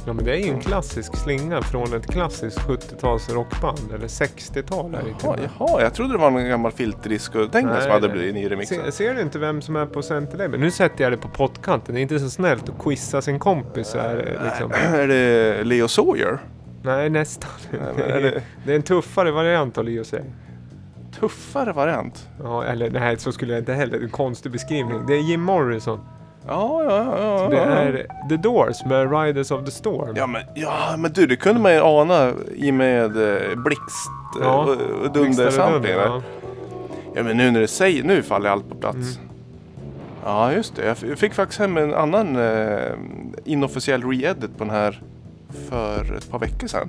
ja, men det är ju en klassisk slinga från ett klassiskt 70-tals rockband. Eller 60-tal är det till och Jaha, jaha, jag trodde det var en gammal filterdisco-dänga som hade blivit nyremixad. Se, ser du inte vem som är på centerlabel? Nu sätter jag det på pottkanten. Det är inte så snällt att quizza sin kompis. Här, liksom. [clears throat] Är det Leo Sawyer? Nej, nästan. Nej, är det [laughs] Det är en tuffare variant av och sig. Tuffare variant? Ja, eller nej, så skulle jag inte heller. En konstig beskrivning. Det är Jim Morrison. Ja, ja, ja. ja. Det är The Doors med Riders of the Storm. Ja men, ja, men du, det kunde man ju ana i med eh, blixt eh, Ja, och, och Blixtar och dundersampling. dunder, va? ja. Ja men nu när du säger, nu faller allt på plats. Mm. Ja just det, jag fick faktiskt hem en annan eh, inofficiell re-edit på den här för ett par veckor sedan.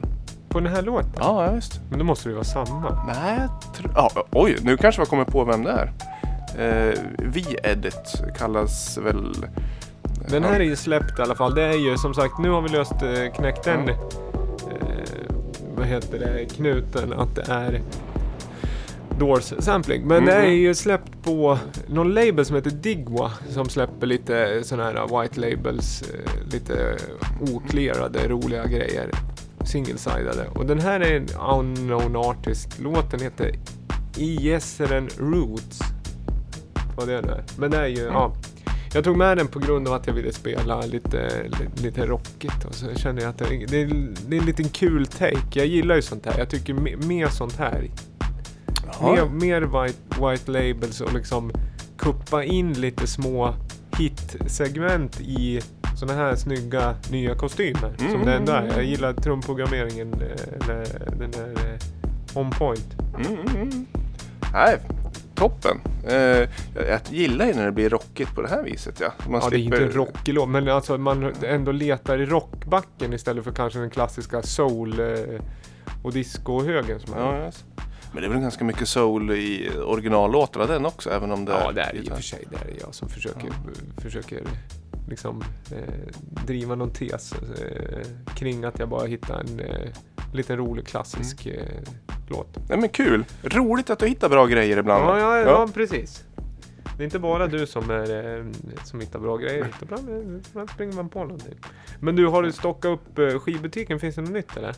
På den här låten. Ja, ja visst. Men då måste det ju vara samma. Nej, jag tr- ja, oj, nu kanske jag kommer på vem det är. Eh, V-edit kallas väl... Den här är ju släppt i alla fall. Det är ju som sagt, nu har vi löst, eh, knäckt den, Ja. eh, vad heter det, knuten att det är Doors sampling. Men Mm. det är ju släppt på någon label som heter Digwa som släpper lite sådana här white labels, eh, lite oklearade, roliga grejer. Single-sidade. Och den här är en unknown artist. Låten heter Ieseren Roots. Vad det nu är. Men det är ju, Mm. ja. Jag tog med den på grund av att jag ville spela lite, li- lite rockigt och så kände jag att det, det, är- det är en liten kul take. Jag gillar ju sånt här. Jag tycker me- mer sånt här. Jaha. Mer, mer white, white labels och liksom kuppa in lite små hit-segment i såna här snygga nya kostymer. Som Mm. det ändå är. Jag gillar trumprogrammeringen. eh, Den är eh, on point. Mm, mm, mm. Nej, toppen. Eh, jag, gillar ju när det blir rockigt på det här viset. Ja. Man Ja, det är inte slipper- en rockig låt, men alltså man ändå letar i rockbacken istället för kanske den klassiska soul och disco-högen som är. Ja, yes. Men det är väl ganska mycket soul i originallåtarna den också, även om det Ja, det är i och för sig. Det är jag som försöker, försöker liksom eh, driva någon tes eh, kring att jag bara hittar en eh, liten rolig klassisk Mm. eh, låt. Nej men kul! Roligt att du hittar bra grejer ibland. Ja, ja, ja, precis. Det är inte bara du som, är, eh, som hittar bra grejer. Ibland, ibland springer man på någonting. Men du, har du stockat upp eh, skivbutiken? Finns det något nytt eller?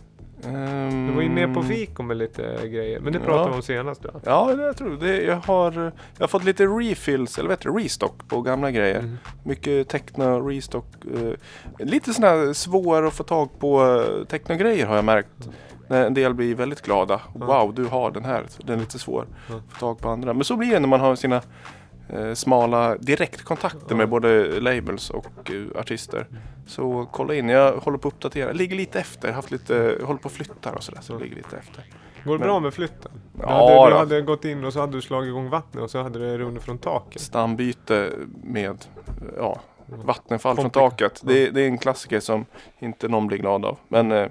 Ehm, Du var ju ner på Fiko med lite grejer, men det Ja. pratade vi om senast. Ja. Ja, det jag tror det. Jag har, jag har fått lite refills, eller heter det, restock på gamla grejer. Mm. Mycket techno, restock. Eh, lite sådana svåra att få tag på eh, techno-grejer har jag märkt. När en del blir väldigt glada. Ja. Wow, du har den här. Den är lite svår Ja. att få tag på andra. Men så blir det när man har sina smala direktkontakter med både labels och eh, artister. Så kolla in, jag håller på att uppdatera. Ligger lite efter, haft lite, håller på att flytta och sådär. Så ligger lite efter. Går det Men- bra med flytten? Du Ja, hade, du hade gått in och så hade du slagit igång vattnet och så hade det runnit från taket. Stambyte med ja, vattenfall från Kompli- taket. Det, det är en klassiker som inte någon blir glad av. Men eh,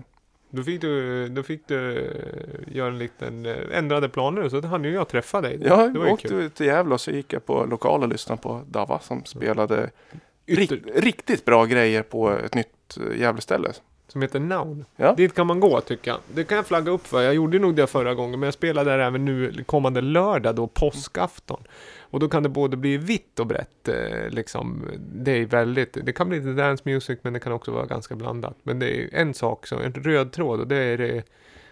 Då fick du, då fick du eh, göra en liten eh, ändrade planer så hann ju jag träffa dig. jag det var ju åkte kul. till Gävle och så gick jag på lokal och lyssnade på Dava som spelade Ytter, rik, riktigt bra grejer på ett nytt eh, Gävle-ställe. Som heter Noun. Ja. Dit kan man gå tycker jag. Det kan jag flagga upp för. Jag gjorde nog det förra gången men jag spelar där även nu kommande lördag då påskafton. Och då kan det både bli vitt och brett. Eh, liksom. Det är väldigt, det kan bli lite dance music men det kan också vara ganska blandat. Men det är en sak, så, en röd tråd och det är, det,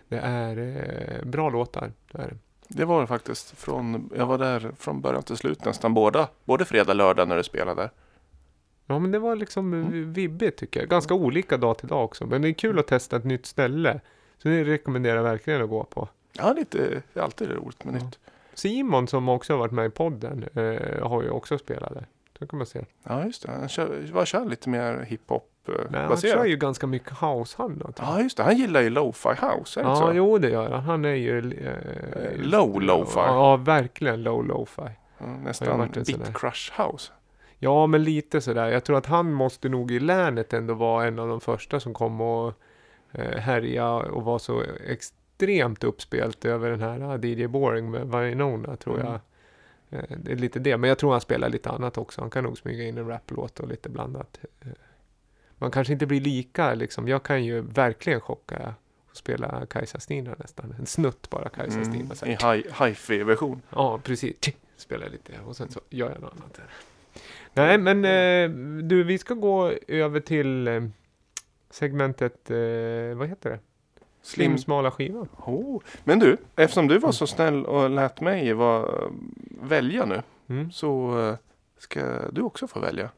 det är eh, bra låtar. Det är det. Var det faktiskt. Från, jag var där från början till slut nästan båda. Både fredag och lördag när du spelade. Ja men det var liksom Mm. vibbigt tycker jag. Ganska olika dag till dag också. Men det är kul att testa ett nytt ställe. Så det rekommenderar jag verkligen att gå på. Ja, lite, det är alltid roligt med Ja. nytt. Simon som också har varit med i podden eh, har ju också spelat där. Det kan man se. Ja, just det. Han kör, vad kör lite mer hiphop eh, Nej, han kör ju ganska mycket house han då. Ja, just det. Han gillar ju lo-fi house, är det Ja, så? jo det gör han. Han är ju... Eh, Eh, low lo-fi. Ja, verkligen low lo-fi. Ja, nästan Bit där. Crush House. Ja, men lite sådär. Jag tror att han måste nog i länet ändå vara en av de första som kom och eh, härja och var så extremt uppspelt över den här ah, DJ Boring med Vinona, tror Mm. jag. Eh, det är lite det, men jag tror han spelar lite annat också. Han kan nog smyga in en raplåt och lite blandat. Eh, man kanske inte blir lika liksom. Jag kan ju verkligen chocka och spela Kajsa Stina nästan. En snutt bara Kajsa Stina. Mm, så I hi-fi-version. Ja, precis. Spelar lite och sen så gör jag något annat. Nej, men eh, du, vi ska gå över till eh, segmentet, eh, vad heter det? Slim, Slim. smala skivan. Oh. Men du, eftersom du var så snäll och lät mig var, välja nu. Mm. Så eh, ska du också få välja.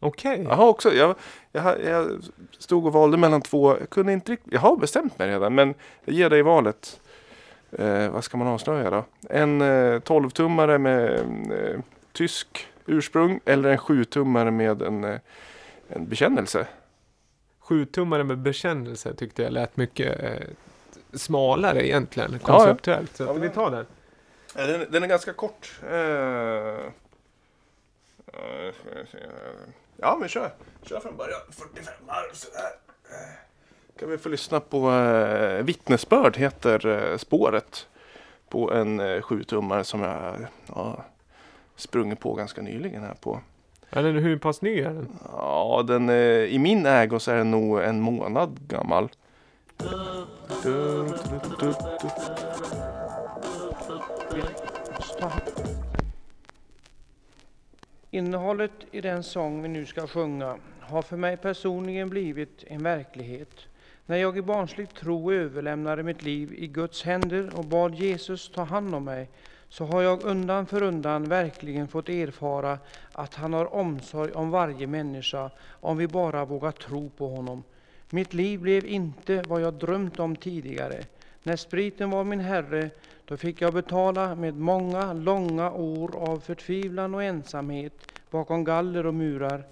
Okej. Jag har också, jag, jag, jag stod och valde mellan två. Jag kunde inte riktigt, jag har bestämt mig redan. Men jag ger dig valet. Eh, vad ska man avslöja då? En eh, 12-tummare med eh, tysk ursprung. Eller en 7-tummare med en, eh, en bekännelse. Sjutummare med bekännelse tyckte jag lät mycket eh, smalare egentligen, ja. konceptuellt. Så Ja, att vi tar den. Ja, Den, den är ganska kort. Eh, eh, ja, men kör. Kör från början. 45 varv sådär. Eh, Kan vi få lyssna på eh, Vittnesbörd heter eh, spåret. På en eh, sjutummare som jag ja, sprungit på ganska nyligen här på. Är den, hur pass ny är den? Ja, den, eh, i min ägo så är den nog en månad gammal. Innehållet i den sång vi nu ska sjunga har för mig personligen blivit en verklighet. När jag i barnslig tro överlämnade mitt liv i Guds händer och bad Jesus ta hand om mig, så har jag undan för undan verkligen fått erfara att han har omsorg om varje människa om vi bara vågar tro på honom. Mitt liv blev inte vad jag drömt om tidigare. När spriten var min herre, då fick jag betala med många långa år av förtvivlan och ensamhet bakom galler och murar.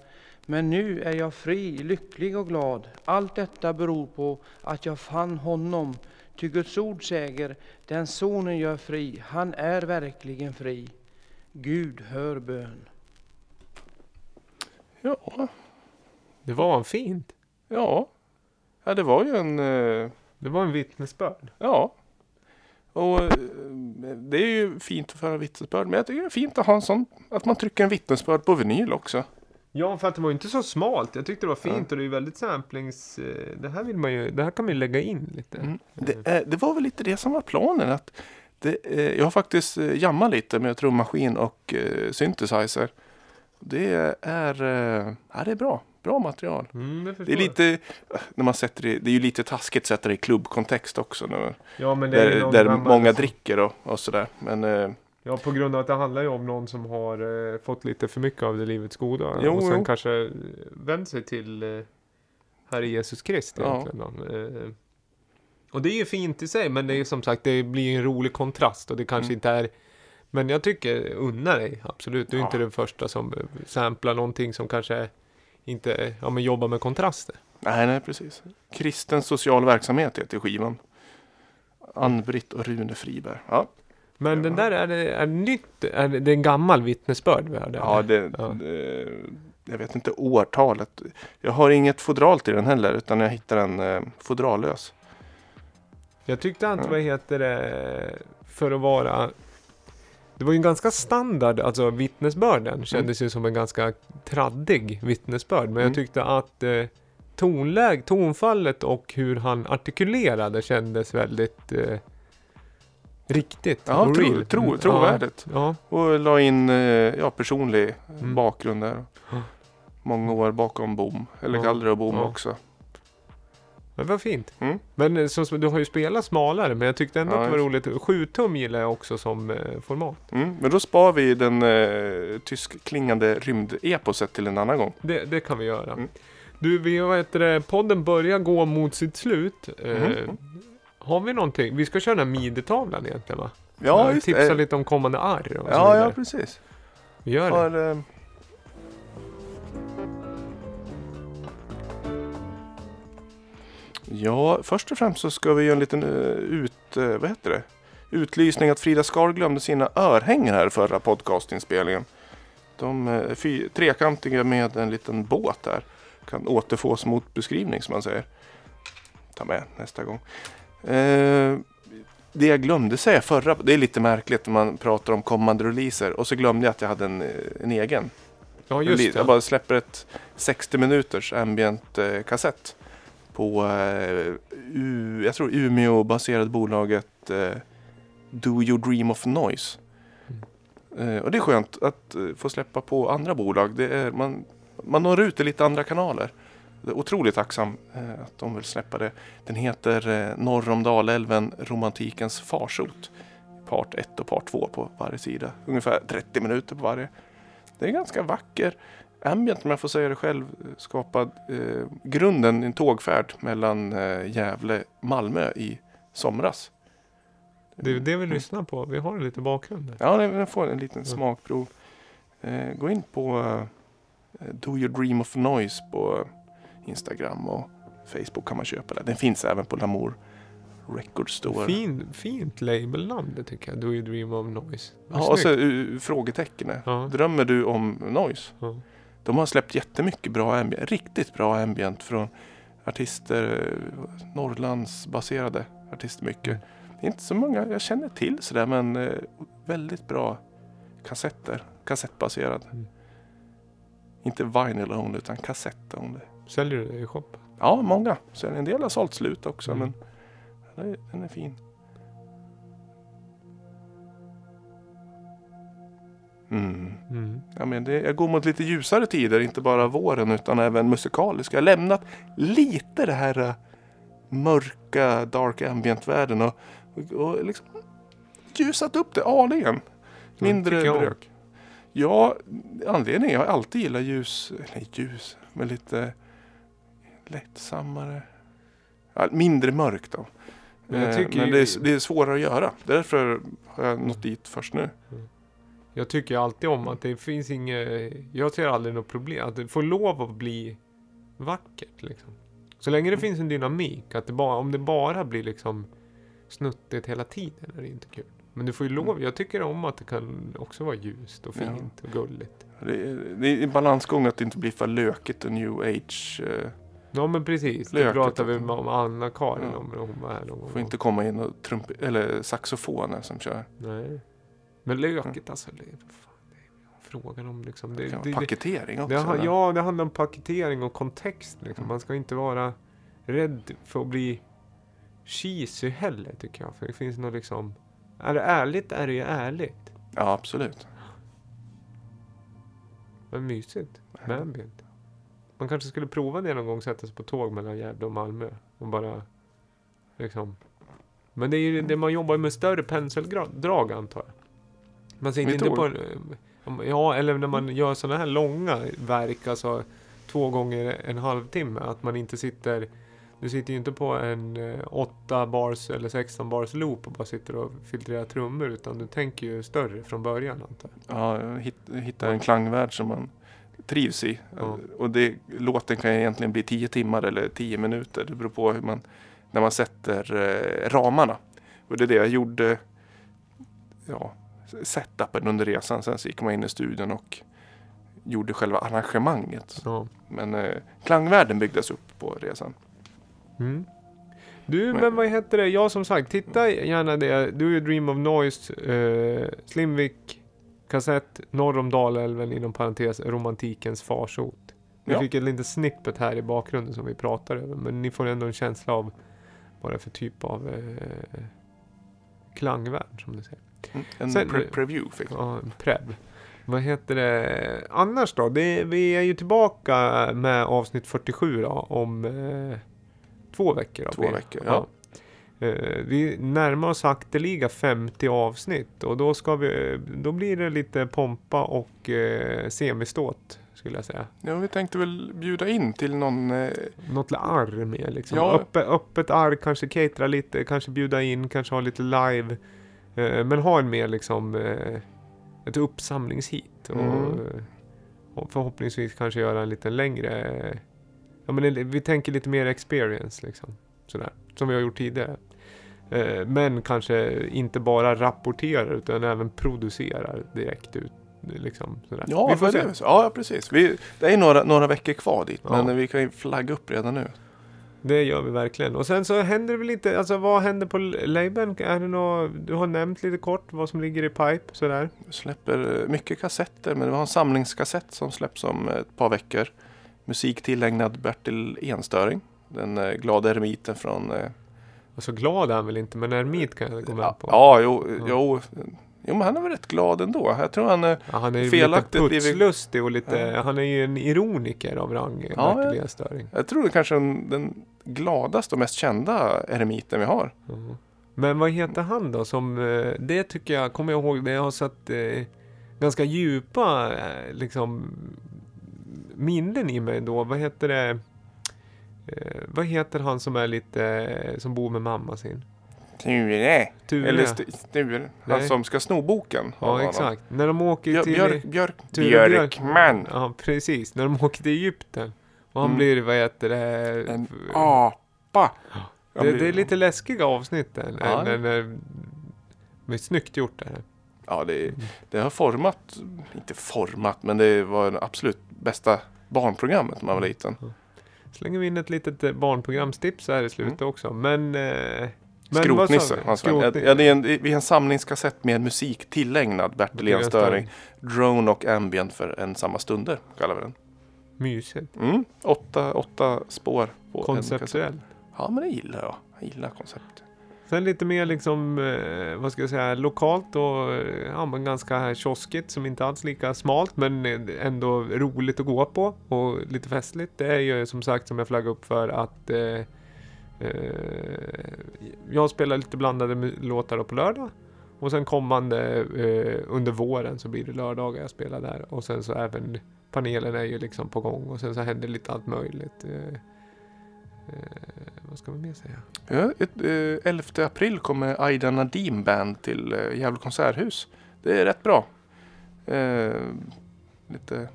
Men nu är jag fri, lycklig och glad. Allt detta beror på att jag fann honom. Ty Guds ord säger, den sonen gör fri, han är verkligen fri. Gud hör bön. Ja, Det var fint. Ja, ja det var ju en... eh, Det var en vittnesbörd. Ja. Och eh, det är ju fint att föra vittnesbörd. Men jag tycker det är fint att ha en sån... Att man trycker en vittnesbörd på vinyl också. Ja, för att det var inte så smalt. Jag tyckte det var fint och det är väldigt samplings... eh, Det här vill man ju... Det här kan man ju lägga in lite. Mm. Det, eh, det var väl lite det som var planen. Att det, eh, jag har faktiskt eh, jammat lite med trummaskin och eh, synthesizer. Det är, eh, ja, det är bra. Bra material. Mm, det, är lite, när man sätter det, det är ju lite taskigt att sätta det i klubbkontext också. Nu. Ja, där där många dricker och, och sådär. Men eh, Ja, på grund av att det handlar ju om någon som har eh, fått lite för mycket av det livets goda. Jo, och sen jo. kanske eh, vänt sig till eh, Herre Jesus Krist Ja. egentligen. Då. Eh, och det är ju fint i sig, men det är som sagt, det blir en rolig kontrast och det kanske Mm. inte är men jag tycker, unna dig, absolut. Du är Ja. inte den första som eh, samplar någonting som kanske inte ja, men jobbar med kontraster. Nej, nej, precis. Kristen social verksamhet heter skivan. Ann-Britt och Rune Friberg. Ja, Men Ja. den där, är det, är det nytt? Är det, det är en gammal vittnesbörd vi hörde? ja, det, Ja. det, jag vet inte årtalet. Jag har inget fodral till den heller, utan jag hittar den eh, fodrallös. Jag tyckte att, vad heter det, för att vara... Det var ju en ganska standard, alltså vittnesbörden kändes ju som en ganska traddig vittnesbörd. Men Mm. jag tyckte att eh, tonläg, tonfallet och hur han artikulerade kändes väldigt eh, riktigt. Ja, tro, tro, Mm, trovärdigt. Ja, Och la in eh, ja, personlig Mm. bakgrund där. Många år bakom bom. Eller Ja. galler och bom Ja. också. Det var fint. Mm. Men eh, som, du har ju spelat smalare, men jag tyckte ändå Ja, att det var roligt. 7 tum gillar jag också som eh, format. Mm. Men då spar vi den eh, tyskklingande rymdeposet till en annan gång. Det, det kan vi göra. Mm. Du, vi, vad heter det, podden börjar gå mot sitt slut. Eh, Mhm. Har vi någonting? Vi ska köra den här midetavlan egentligen va? Ja, Eh, just Tipsa det. lite om kommande arr och så Ja, vidare. ja, precis. Vi gör det. Har, eh, Ja, först och främst så ska vi göra en liten eh, ut, eh, vad heter det? utlysning att Frida Skar glömde sina örhängen här förra podcastinspelningen. De är fy, trekantiga med en liten båt där. Kan återfås mot beskrivning som man säger. Ta med nästa gång. Eh, det jag glömde säga förra, det är lite märkligt när man pratar om kommande releaser och så glömde jag att jag hade en, eh, en egen. Ja, just Jag det. bara släpper ett 60 minuters ambient eh, kassett på, eh, U, jag tror Umeå-baserade bolaget eh, Do You Dream of Noise. Mm. Eh, och det är skönt att eh, få släppa på andra bolag. Det är, man, man når ut i lite andra kanaler. Otroligt tacksam eh, att de vill släppa det. Den heter eh, Norr om Dalälven, romantikens farsot. Part 1 och part 2 på varje sida. Ungefär 30 minuter på varje. Det är ganska vacker ambient om jag får säga det själv. Skapad eh, grunden i en tågfärd mellan eh, Gävle Malmö i somras. Det är det vi lyssnar på. Vi har lite bakgrund där. Ja, ni får en liten smakprov. Eh, gå in på eh, Do Your Dream of Noise på Instagram och Facebook kan man köpa det. Den finns även på Lamour Record Store. Fin, fint labelnamn det tycker jag. Do you dream of noise? Vad Ja, och så uh, frågetecknet. Ja. Drömmer du om noise? Ja. De har släppt jättemycket bra ambient, riktigt bra ambient från artister, eh, Norrlandsbaserade artister mycket. Det är inte så många jag känner till sådär men eh, väldigt bra kassetter, kassettbaserad. Mm. Inte vinyl only utan kassett only. Säljer du det i shoppen? Ja, många. Så en del har sålt slut också Mm. men den är, är fin. Mm. Mm. Ja, men det, jag går mot lite ljusare tider, inte bara våren utan även musikaliska. Jag har lämnat lite det här eh, mörka dark ambient-världen och, och, och liksom ljusat upp det aningen. Mindre jag om. brök. Ja, anledningen, jag har alltid gillat ljus, eller ljus, men lite lättsammare. Ja, mindre mörkt då. Men jag Eh, tycker men det, är, det är svårare att göra. Därför har jag nått dit först nu. Jag tycker alltid om att det finns inget... Jag ser aldrig något problem. Att det får lov att bli vackert liksom. Så länge det finns en dynamik. Att det bara, om det bara blir liksom snuttigt hela tiden är det inte kul. Men du får ju lov. Jag tycker om att det kan också vara ljust och Ja. fint och gulligt. Det är, det är en balansgång att det inte blir för lökigt och new age. Eh, Ja men precis. Det Löket, pratade vi om Anna-Karin Ja. om när hon var här någon gång. får inte komma in och trump eller saxofoner som kör. Nej. Men lökigt alltså. Det fan, det frågan om liksom. Det, Det det, paketering också. Det eller? ja, det handlar om paketering och kontext. Liksom. Mm. Man ska inte vara rädd för att bli cheesy heller, tycker jag. För det finns nog liksom... Är det ärligt är det ju ärligt. ja, absolut. Men mysigt med ambient. Man kanske skulle prova det någon gång, sätta sig på tåg mellan Gävle och Malmö. Och bara liksom... Men det är ju det man jobbar med större penseldrag antar jag. Man sitter inte på... en- Ja, eller när man gör sådana här långa verk, alltså två gånger en halvtimme. Att man inte sitter... Du sitter ju inte på en eh, 8 bars eller 16 bars loop och bara sitter och filtrerar trummor. Utan du tänker ju större från början antar jag. Ja, hitt, hitta en klangvärld som man trivs i. Ja. Och det, låten kan egentligen bli 10 timmar eller 10 minuter. Det beror på hur man, när man sätter eh, ramarna. Och det är det jag gjorde. Ja, setupen under resan. Sen så gick man in i studion och gjorde själva arrangemanget. Ja. Men eh, klangvärlden byggdes upp på resan. Mm. Du, Men- men vad heter det? Ja, som sagt, titta gärna det. Do You Dream of Noise, eh, Slimvik, kassett, norr om Dalälven, inom parentes, romantikens farsot. Vi Ja. fick ett litet snippet här i bakgrunden som vi pratar över, men ni får ändå en känsla av vad det är för typ av eh, klangvärld, som du säger. Mm. En Sen- pre- preview fick jag. Ja, en preb. Vad heter det? Annars då? Det, vi är ju tillbaka med avsnitt 47 då, om eh, två veckor. då Två veckor, ja. Eh, vi närmar oss sakteliga 50 avsnitt och då, ska vi, då blir det lite pompa och eh, semiståt skulle jag säga. Ja, vi tänkte väl bjuda in till någon... Eh, Något arr med liksom. Ja. Öppet, öppet arr, kanske catera lite, kanske bjuda in, kanske ha lite live. Eh, men ha en mer liksom eh, ett uppsamlingshit. Och, Mm. eh, och förhoppningsvis kanske göra en lite längre... eh, Ja, men en- vi tänker lite mer experience liksom. Sådär. Som vi har gjort tidigare. Eh, men kanske inte bara rapporterar utan även producerar direkt ut. Liksom, sådär. ja, vi får se. det, ja, precis. Vi, det är några, några veckor kvar dit, Ja. men vi kan ju flagga upp redan nu. Det gör vi verkligen. Och sen så händer det väl lite, alltså vad händer på labeln? Är det något, du har nämnt lite kort vad som ligger i pipe sådär. Vi släpper eh, mycket kassetter, men vi har en samlingskassett som släpps om ett par veckor. Musik tillägnad Bertil Enstöring, den eh, glada eremiten från... Eh, Och så glad är han väl inte, men eremit kan jag gå med på. ja, jo, Ja. jo, jo, men han är väl rätt glad ändå. Jag tror han... eh, Ja, han är Felaktigt lite putslustig och lite, Ja. han är ju en ironiker av rang, Ja, Bertil ja. Enstöring. Jag tror det är kanske den, den gladaste och mest kända eremiten vi har. Ja. Men vad heter han då? Som, eh, det tycker jag, kommer jag ihåg, det jag har satt eh, ganska djupa eh, liksom, minnen i mig då. Vad heter det? Eh, vad heter han som är lite, eh, som bor med mamma sin? Ture. Ture. Eller St- Sture. Han Nej. som ska sno boken. ja, honom. exakt. När de åker Björ, till... Björk, Björk, Ture Björkman. Ja, precis. När de åker till Egypten. Och han Mm. blir, vad heter det? En apa. Det, blir- det är lite läskiga avsnitt där. Ja. Men, men, men snyggt gjort det här. Ja, det, det har format, inte format, men det var det absolut bästa barnprogrammet när man var liten. Slänger vi in ett litet eh, barnprogramstips här i slutet också. Men... Eh, men Skrotnisse. vad sa vi? han Sven. Ja, Skrotnisse. ja, det är en, vi har en samlingskassett med musik tillägnad Bertil Enstöring. Drone och ambient för en samma stunder kallar vi den. Mysigt. Mm, åtta, åtta spår på. Konceptuellt. Ja, men det gillar jag. Jag gillar konceptet. Sen lite mer liksom, eh, vad ska jag säga, lokalt och eh, ja, men ganska kioskigt som inte alls lika smalt men ändå roligt att gå på och lite festligt. Det är ju som sagt som jag flaggade upp för att eh, eh, jag spelar lite blandade låtar på lördag och sen kommande eh, under våren så blir det lördagar jag spelar där och sen så även panelen är ju liksom på gång och sen så händer lite allt möjligt. Eh, vad ska man mer säga? Ja, ett, eh, 11 april kommer Aida Nadim Band till eh, Gävle konserthus. Det är rätt bra. Eh, lite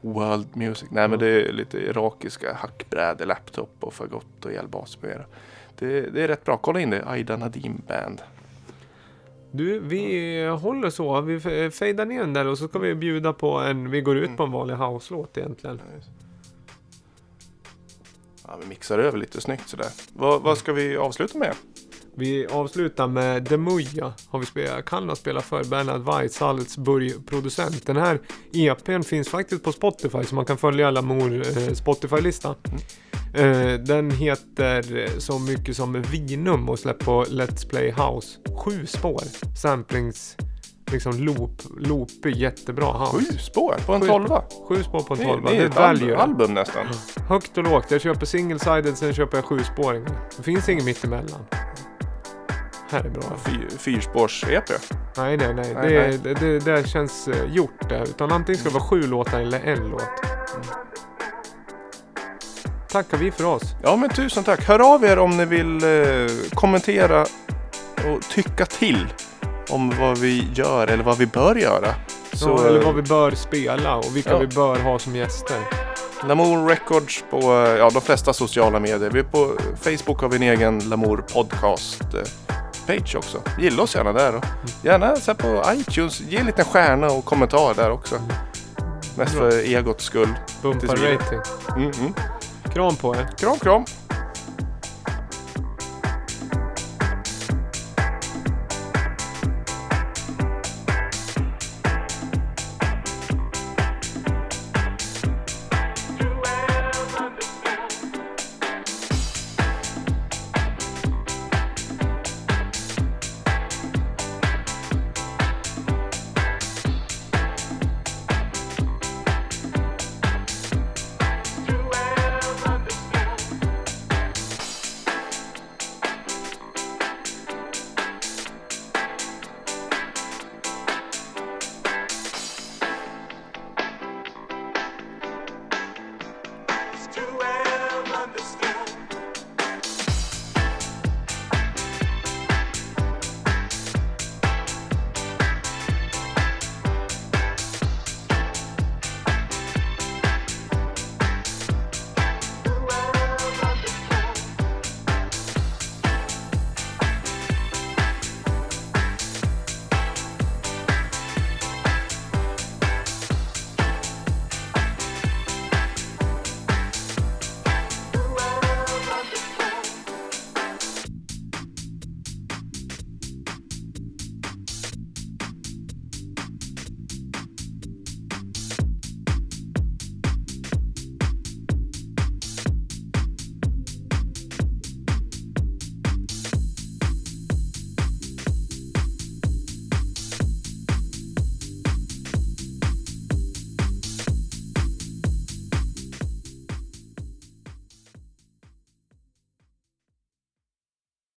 world music. Nej men det är lite irakiska hackbrädor, laptop och fagott och elbas med mera. Det, det är rätt bra. Kolla in det. Aida Nadim Band. Du, vi håller så. Vi fejdar ner den där och så ska vi bjuda på en... Vi går ut på en vanlig house-låt egentligen. Ja, vi mixar över lite snyggt sådär. Vad, vad ska vi avsluta med? Vi avslutar med Demuja. Har vi spelat, kan ha spelat för Bernhard Weiss, Salzburg-producent. Den här EPn finns faktiskt på Spotify så man kan följa Lamour eh, Spotify-lista. Eh, den heter eh, så mycket som Vinum och släppt på Let's Play House. Sju spår. Samplings, liksom loop, loopig, jättebra house. Sju spår på en Sju tolva. Sju spår på en Det, tolva. det är ett album, album nästan. Högt och lågt. Jag köper single-sided, sen köper jag sjuspåringar. Det finns inget mittemellan. Här är bra. Fy- Fyrspårs-EP. Nej, nej, nej. Nej, det, nej. Det, det, känns eh, gjort det. Utan antingen ska det vara sju låtar eller en låt. Tackar vi för oss. Ja men tusen tack. Hör av er om ni vill eh, kommentera och tycka till om vad vi gör eller vad vi bör göra. Så, ja, eller vad vi bör spela och vilka Ja. vi bör ha som gäster. Lamour Records på eh, ja, de flesta sociala medier. Vi på Facebook har vi en egen Lamour Podcast eh, page också. Gilla oss gärna där. Och gärna så här på iTunes. Ge en liten stjärna och kommentar där också. Mest Bra. för egots skull. Bumpa rating. Mm -hmm. Kram på er. Kram kram!